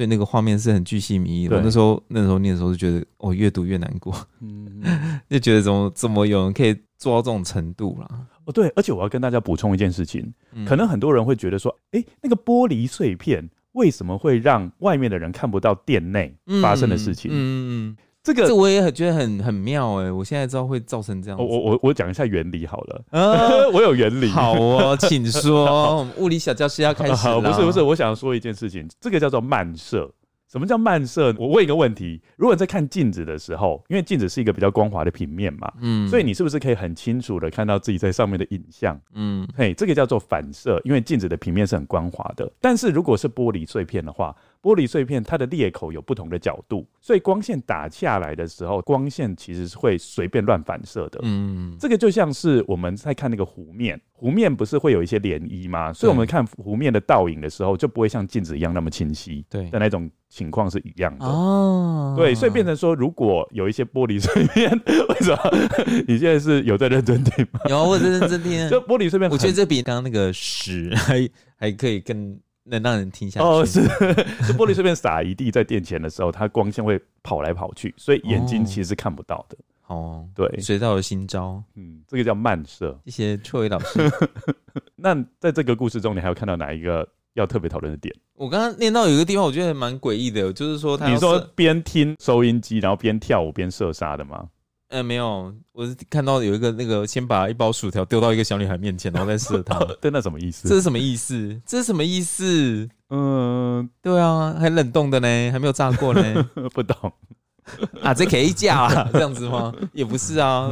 所以那个画面是很巨细靡遗的。我那时候那时候念的时候就觉得，我、哦、越读越难过，嗯，就觉得怎么怎么有人可以做到这种程度啦。哦，对，而且我要跟大家补充一件事情，嗯、可能很多人会觉得说，哎，那个玻璃碎片为什么会让外面的人看不到店内发生的事情？嗯嗯。嗯这个这我也很觉得很很妙哎！我现在知道会造成这样。我我我讲一下原理好了。啊，我有原理。好哦，请说。物理小教室要开始 了。不是不是，我想说一件事情，这个叫做漫射。什么叫漫射？我问一个问题：如果你在看镜子的时候，因为镜子是一个比较光滑的平面嘛，嗯，所以你是不是可以很清楚的看到自己在上面的影像？嗯，嘿，这个叫做反射，因为镜子的平面是很光滑的。但是如果是玻璃碎片的话，玻璃碎片它的裂口有不同的角度，所以光线打下来的时候，光线其实是会随便乱反射的。嗯，这个就像是我们在看那个湖面，湖面不是会有一些涟漪吗？所以我们看湖面的倒影的时候，就不会像镜子一样那么清晰。对的那种情况是一样的。哦，对，所以变成说，如果有一些玻璃碎片，为什么 你现在是有在认真听吗？有，我在认真听。就玻璃碎片，我觉得这比刚刚那个屎还还可以更。能让人听下去哦，是，是玻璃碎片洒一地在殿前的时候，它光线会跑来跑去，所以眼睛其实是看不到的。哦，对，学到了新招，嗯，这个叫漫射。谢谢秋伟老师。那在这个故事中，你还有看到哪一个要特别讨论的点？我刚刚念到有一个地方，我觉得蛮诡异的，就是说他，你说边听收音机，然后边跳舞边射杀的吗？哎、欸，没有，我是看到有一个那个，先把一包薯条丢到一个小女孩面前，然后再射她。对，那什么意思？这是什么意思？这是什么意思？嗯，对啊，还冷冻的呢，还没有炸过呢。不懂啊？这可以叫啊？这样子吗？也不是啊，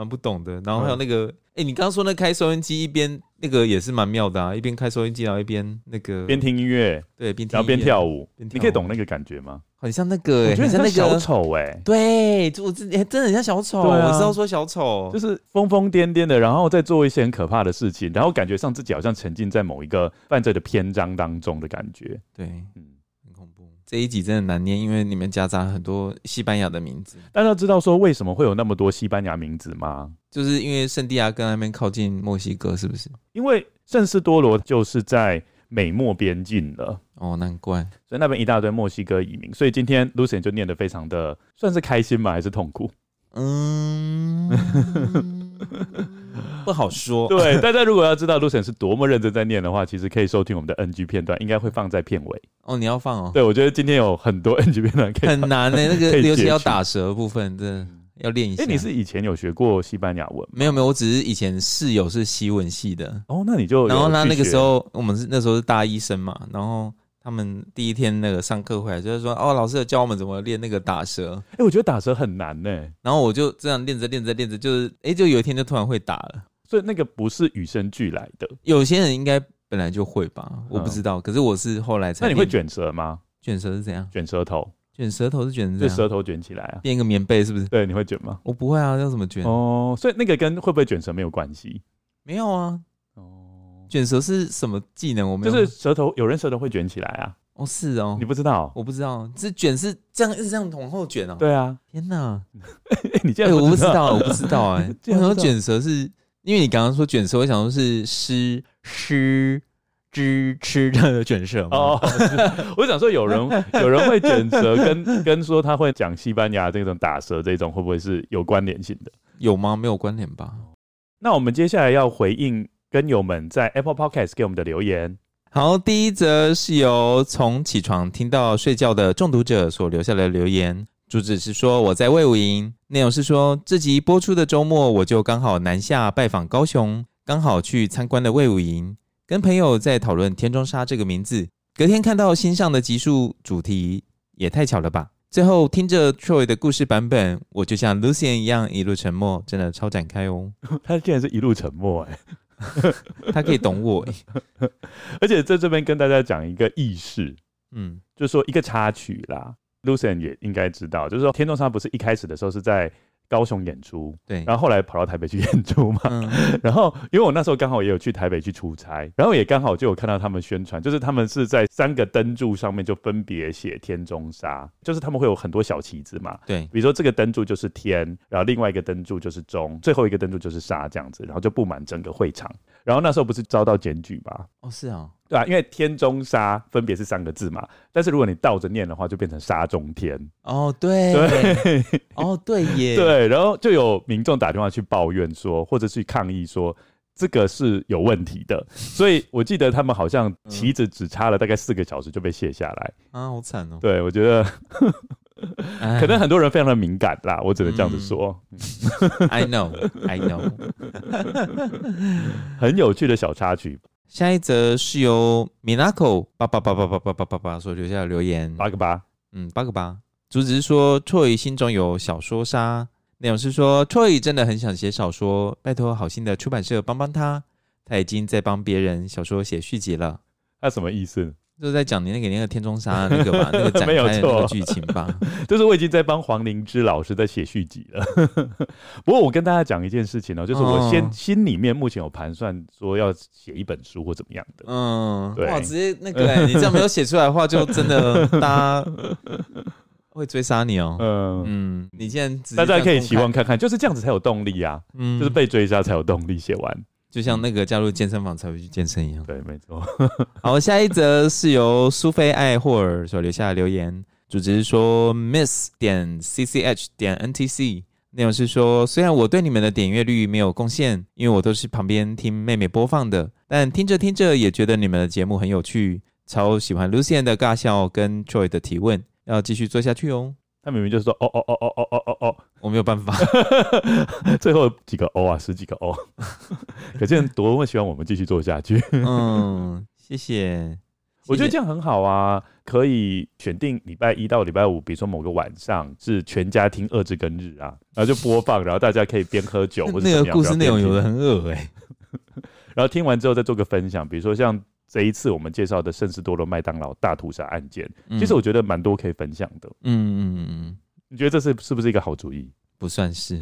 蛮不懂的。然后还有那个，哎、欸，你刚刚说那开收音机一边那个也是蛮妙的啊，一边开收音机然后一边那个边听音乐，对，边听然后边跳舞，你可以懂那个感觉吗？很像那个、欸，我觉得很像那个小丑哎、欸，对，我真真的很像小丑。啊、我知道说小丑就是疯疯癫癫的，然后再做一些很可怕的事情，然后感觉上自己好像沉浸在某一个犯罪的篇章当中的感觉。对，嗯。这一集真的难念，因为里面夹杂很多西班牙的名字。大家知道说为什么会有那么多西班牙名字吗？就是因为圣地亚哥那边靠近墨西哥，是不是？因为圣斯多罗就是在。美墨边境了哦，难怪，所以那边一大堆墨西哥移民，所以今天 Lucien 就念得非常的，算是开心吗？还是痛苦？嗯，不好说。对，大家如果要知道 Lucien 是多么认真在念的话，其实可以收听我们的 NG 片段，应该会放在片尾。哦，你要放哦？对，我觉得今天有很多 NG 片段可以很难的、欸，那个 尤其要打舌的部分，真的。要练一下。哎、欸，你是以前有学过西班牙文？没有没有，我只是以前室友是西文系的。哦，那你就然后他那个时候我们是那时候是大一生嘛，然后他们第一天那个上课回来就是说，哦，老师教我们怎么练那个打蛇。哎、欸，我觉得打蛇很难呢。然后我就这样练着练着练着，就是哎、欸，就有一天就突然会打了。所以那个不是与生俱来的，有些人应该本来就会吧，我不知道。嗯、可是我是后来才。那你会卷舌吗？卷舌是怎样？卷舌头。卷舌头是卷，就舌头卷起来啊，变一个棉被是不是？对，你会卷吗？我不会啊，要怎么卷？哦，所以那个跟会不会卷舌没有关系？没有啊。哦，卷舌是什么技能？我没有。就是舌头，有人舌头会卷起来啊。哦，是哦，你不知道？我不知道，这卷是这样，是这样往后卷哦。对啊。天哪！你这样我不知道，我不知道哎。为什么卷舌是？因为你刚刚说卷舌，我想说是诗诗。支吃的卷舌吗？哦，我想说有人有人会卷舌，跟跟说他会讲西班牙这种打舌这种，会不会是有关联性的？有吗？没有关联吧。那我们接下来要回应跟友们在 Apple Podcast 给我们的留言。好，第一则是由从起床听到睡觉的中毒者所留下的留言，主旨是说我在魏武营，内容是说这集播出的周末我就刚好南下拜访高雄，刚好去参观了魏武营。跟朋友在讨论“天中沙”这个名字，隔天看到新上的集数主题，也太巧了吧！最后听着 Troy 的故事版本，我就像 Lucien 一样一路沉默，真的超展开哦。他竟然是一路沉默哎，他可以懂我哎。而且在这边跟大家讲一个意识，嗯，就是说一个插曲啦 Lucian 也应该知道，就是说“天中杀”不是一开始的时候是在。高雄演出，对，然后后来跑到台北去演出嘛，嗯、然后因为我那时候刚好也有去台北去出差，然后也刚好就有看到他们宣传，就是他们是在三个灯柱上面就分别写“天中沙”，就是他们会有很多小旗子嘛，对，比如说这个灯柱就是天，然后另外一个灯柱就是中，最后一个灯柱就是沙这样子，然后就布满整个会场。然后那时候不是遭到检举吗？哦，是啊，对啊，因为天中沙分别是三个字嘛，但是如果你倒着念的话，就变成沙中天。哦，对，对，哦，对耶，对，然后就有民众打电话去抱怨说，或者去抗议说。这个是有问题的，所以我记得他们好像旗子只插了大概四个小时就被卸下来啊，好惨哦！对，我觉得可能很多人非常的敏感啦，我只能这样子说。嗯、I know, I know，很有趣的小插曲。下一则是由 Minako 八八八八八八八八八所留下的留言，八个八，嗯，八个八，主旨是说 Troy 心中有小说杀。内容是说，Troy 真的很想写小说，拜托好心的出版社帮帮他。他已经在帮别人小说写续集了。他什么意思？就是在讲你那个那个天中沙那个吧，那个展开的那个剧情吧。就是我已经在帮黄灵芝老师在写续集了。不过我跟大家讲一件事情哦，就是我先、嗯、心里面目前有盘算说要写一本书或怎么样的。嗯，对。哇，直接那个、欸，你这样没有写出来的话，就真的大家。会追杀你哦，嗯嗯，你现在大家可以期望看看，就是这样子才有动力啊，嗯，就是被追杀才有动力写完，就像那个加入健身房才会去健身一样，对，没错。好，下一则是由苏菲艾霍尔所留下的留言，主旨是说 miss 点 cch 点 ntc，内容是说，虽然我对你们的点阅率没有贡献，因为我都是旁边听妹妹播放的，但听着听着也觉得你们的节目很有趣，超喜欢 Lucian 的尬笑跟 Troy 的提问。要继续做下去哦。他明明就是说哦哦哦哦哦哦哦哦，我没有办法。最后几个哦啊，十几个哦，可见多么希望我们继续做下去。嗯，谢谢。我觉得这样很好啊，可以选定礼拜一到礼拜五，比如说某个晚上是全家听二之根日啊，然后就播放，然后大家可以边喝酒或者那个故事内容有的很恶哎。然后听完之后再做个分享，比如说像。这一次我们介绍的圣斯多罗麦当劳大屠杀案件，嗯、其实我觉得蛮多可以分享的。嗯嗯嗯，你觉得这是是不是一个好主意？不算是，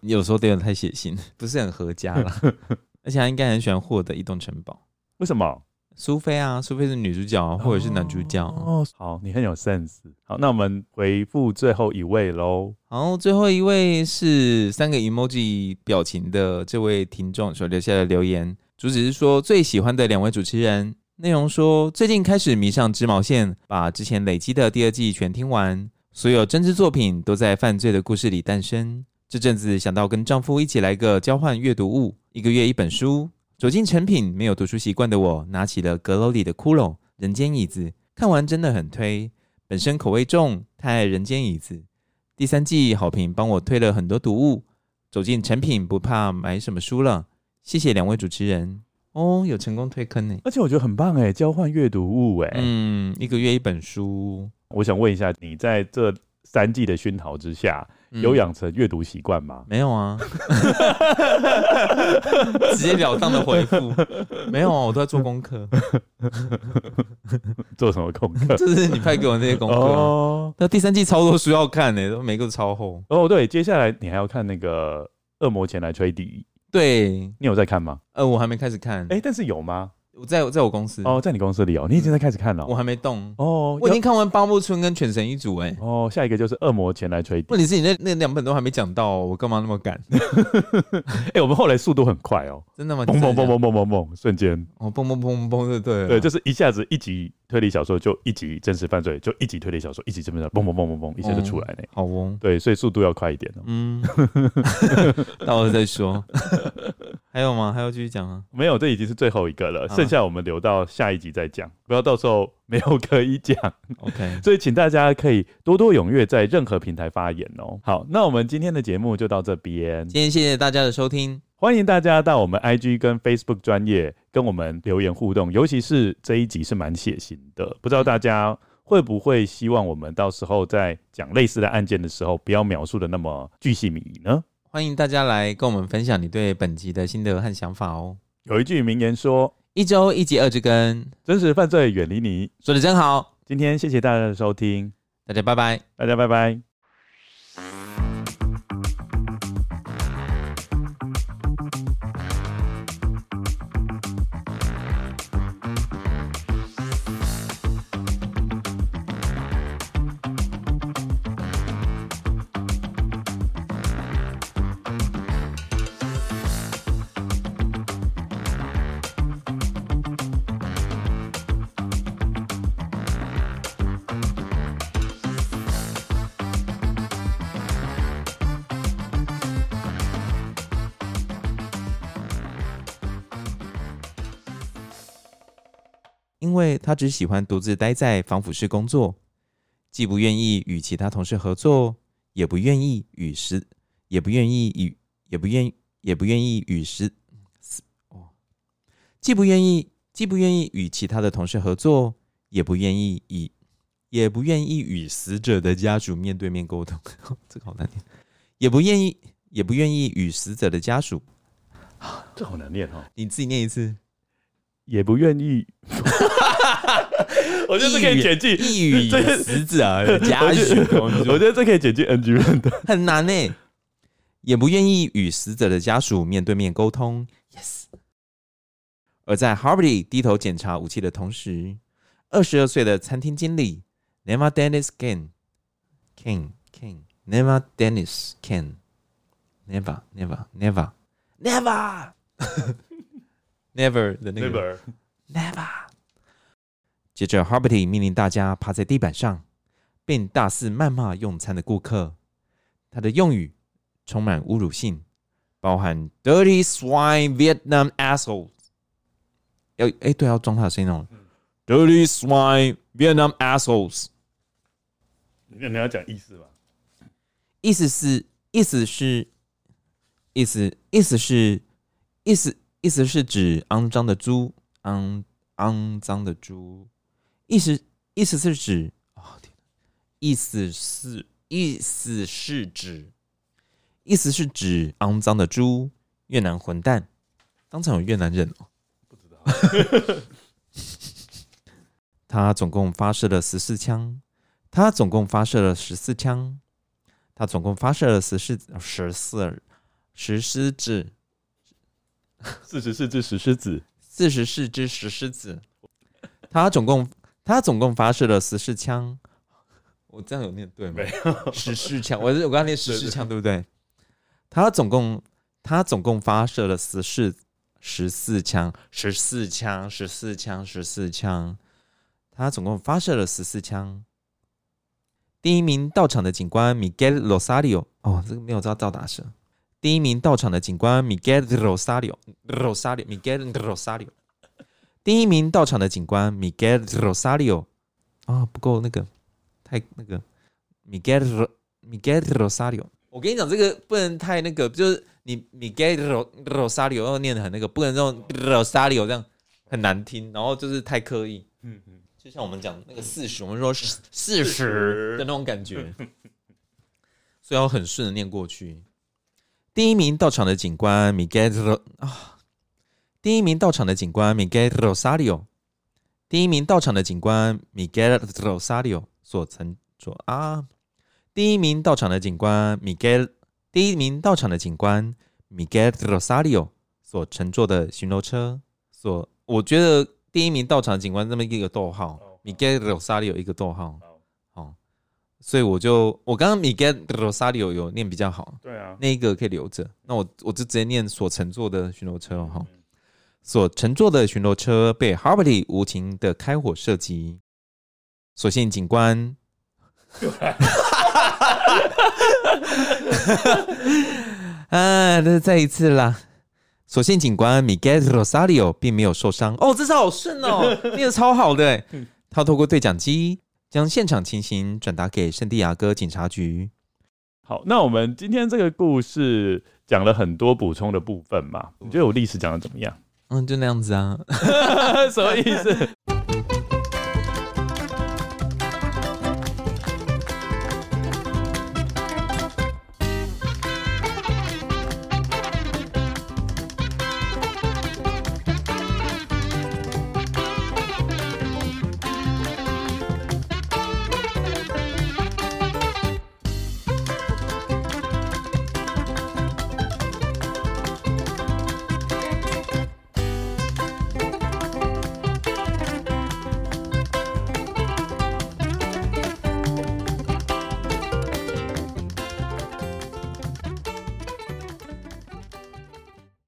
你 有时候有点太血腥，不是很合家了。而且他应该很喜欢获得移动城堡。为什么？苏菲啊，苏菲是女主角，或者是男主角。哦，好，你很有 sense。好，那我们回复最后一位喽。好，最后一位是三个 emoji 表情的这位听众所留下的留言。主旨是说最喜欢的两位主持人，内容说最近开始迷上织毛线，把之前累积的第二季全听完，所有真知作品都在犯罪的故事里诞生。这阵子想到跟丈夫一起来个交换阅读物，一个月一本书。走进成品，没有读书习惯的我，拿起了阁楼里的骷髅人间椅子，看完真的很推。本身口味重，太爱人间椅子。第三季好评帮我推了很多读物，走进成品不怕买什么书了。谢谢两位主持人哦，有成功推坑呢，而且我觉得很棒哎，交换阅读物哎，嗯，一个月一本书。我想问一下，你在这三季的熏陶之下，嗯、有养成阅读习惯吗？没有啊，直截了当的回复，没有啊，我都在做功课。做什么功课？就是你派给我那些功课。哦，那第三季超多书要看呢，都每个都超厚。哦，对，接下来你还要看那个《恶魔前来吹笛》。对，你有在看吗？呃，我还没开始看。哎、欸，但是有吗？我在在我公司哦，在你公司里哦，你已经在开始看了，我还没动哦，我已经看完八木村跟犬神一族哎，哦，下一个就是恶魔前来吹笛。问题是你那那两本都还没讲到，我干嘛那么赶？哎，我们后来速度很快哦，真的吗？嘣嘣嘣嘣嘣嘣嘣，瞬间哦，嘣嘣嘣嘣对对对，就是一下子一集推理小说就一集真实犯罪，就一集推理小说一集真实犯罪，嘣嘣嘣嘣嘣，一下就出来了。好哦，对，所以速度要快一点哦。嗯，到时候再说。还有吗？还要继续讲吗？没有，这已经是最后一个了，剩下我们留到下一集再讲，不要到时候没有可以讲。OK，所以请大家可以多多踊跃在任何平台发言哦。好，那我们今天的节目就到这边。今天谢谢大家的收听，欢迎大家到我们 IG 跟 Facebook 专业跟我们留言互动，尤其是这一集是蛮血腥的，不知道大家会不会希望我们到时候在讲类似的案件的时候，不要描述的那么巨细靡遗呢？欢迎大家来跟我们分享你对本集的心得和想法哦。有一句名言说：“一周一集二之根，真实犯罪远离你。”说的真好。今天谢谢大家的收听，大家拜拜，大家拜拜。他只喜欢独自待在防腐室工作，既不愿意与其他同事合作，也不愿意与实，也不愿意与，也不愿，也不愿意与实，哦，既不愿意，既不愿意与其他的同事合作，也不愿意与，也不愿意与死者的家属面对面沟通，这个好难念，也不愿意，也不愿意与死者的家属，这好难念哦，你自己念一次。也不愿意，我觉得这可以剪进一语死者的家属，我觉得这可以剪进 NG 片段，很难呢。也不愿意与死者的家属面对面沟通，yes。而在 Harvey 低头检查武器的同时，二十二岁的餐厅经理 Never Dennis Ken Ken Ken Never Dennis Ken Never Never Never Never Never 的那个 Never Never。接着 h a r b e r t y 命令大家趴在地板上，并大肆谩骂用餐的顾客。他的用语充满侮辱性，包含 “dirty swine Vietnam assholes”。要哎，对，要装他的声音哦。“dirty swine Vietnam assholes”。你你要讲意思吧？意思是，意思是，意思，意思是，意思。意思是指肮脏的猪，肮肮脏的猪。意思意思是指哦天，意思是意思是指意思是指肮脏的猪，越南混蛋。当场有越南人哦，不知道。他总共发射了十四枪，他总共发射了十四枪，他总共发射了十四十四十狮子。四十四只石狮子，四十四只石狮子。他总共他总共发射了十四枪。我这样有念对吗？没有，十四枪。我是我刚刚念十四枪，对不对？他总共他总共发射了十四十四枪，十四枪，十四枪，十四枪。他总共发射了十四枪。第一名到场的警官 Miguel Rosario，哦，这个没有招照打声。第一名到场的警官 Miguel Rosario，Rosario，Miguel Rosario。第一名到场的警官 Miguel Rosario，啊，不够那个，太那个，Miguel Miguel Rosario。我跟你讲，这个不能太那个，就是你 Miguel Rosario 要念的很那个，不能用 Rosario 这样很难听，然后就是太刻意。嗯嗯，就像我们讲那个四十，我们说 四十的那种感觉，所以要很顺的念过去。第一名到场的警官 Miguel 啊，第一名到场的警官 Miguel Rosario，第一名到场的警官 Miguel Rosario 所乘坐啊，第一名到场的警官 Miguel，第一名到场的警官 Miguel Rosario 所乘坐的巡逻车，所我觉得第一名到场的警官这么一个逗号，Miguel Rosario 一个逗号。所以我就我刚刚 Miguel Rosario 有念比较好，对啊，那一个可以留着。那我我就直接念所乘坐的巡逻车哈，所乘坐的巡逻车被 Harvey 无情的开火射击，所幸警官 啊，那再一次啦。所幸警官 Miguel Rosario 并没有受伤。哦，这次好顺哦，念的超好的。他透过对讲机。将现场情形转达给圣地亚哥警察局。好，那我们今天这个故事讲了很多补充的部分嘛？你觉得我历史讲的怎么样？嗯，就那样子啊。什么意思？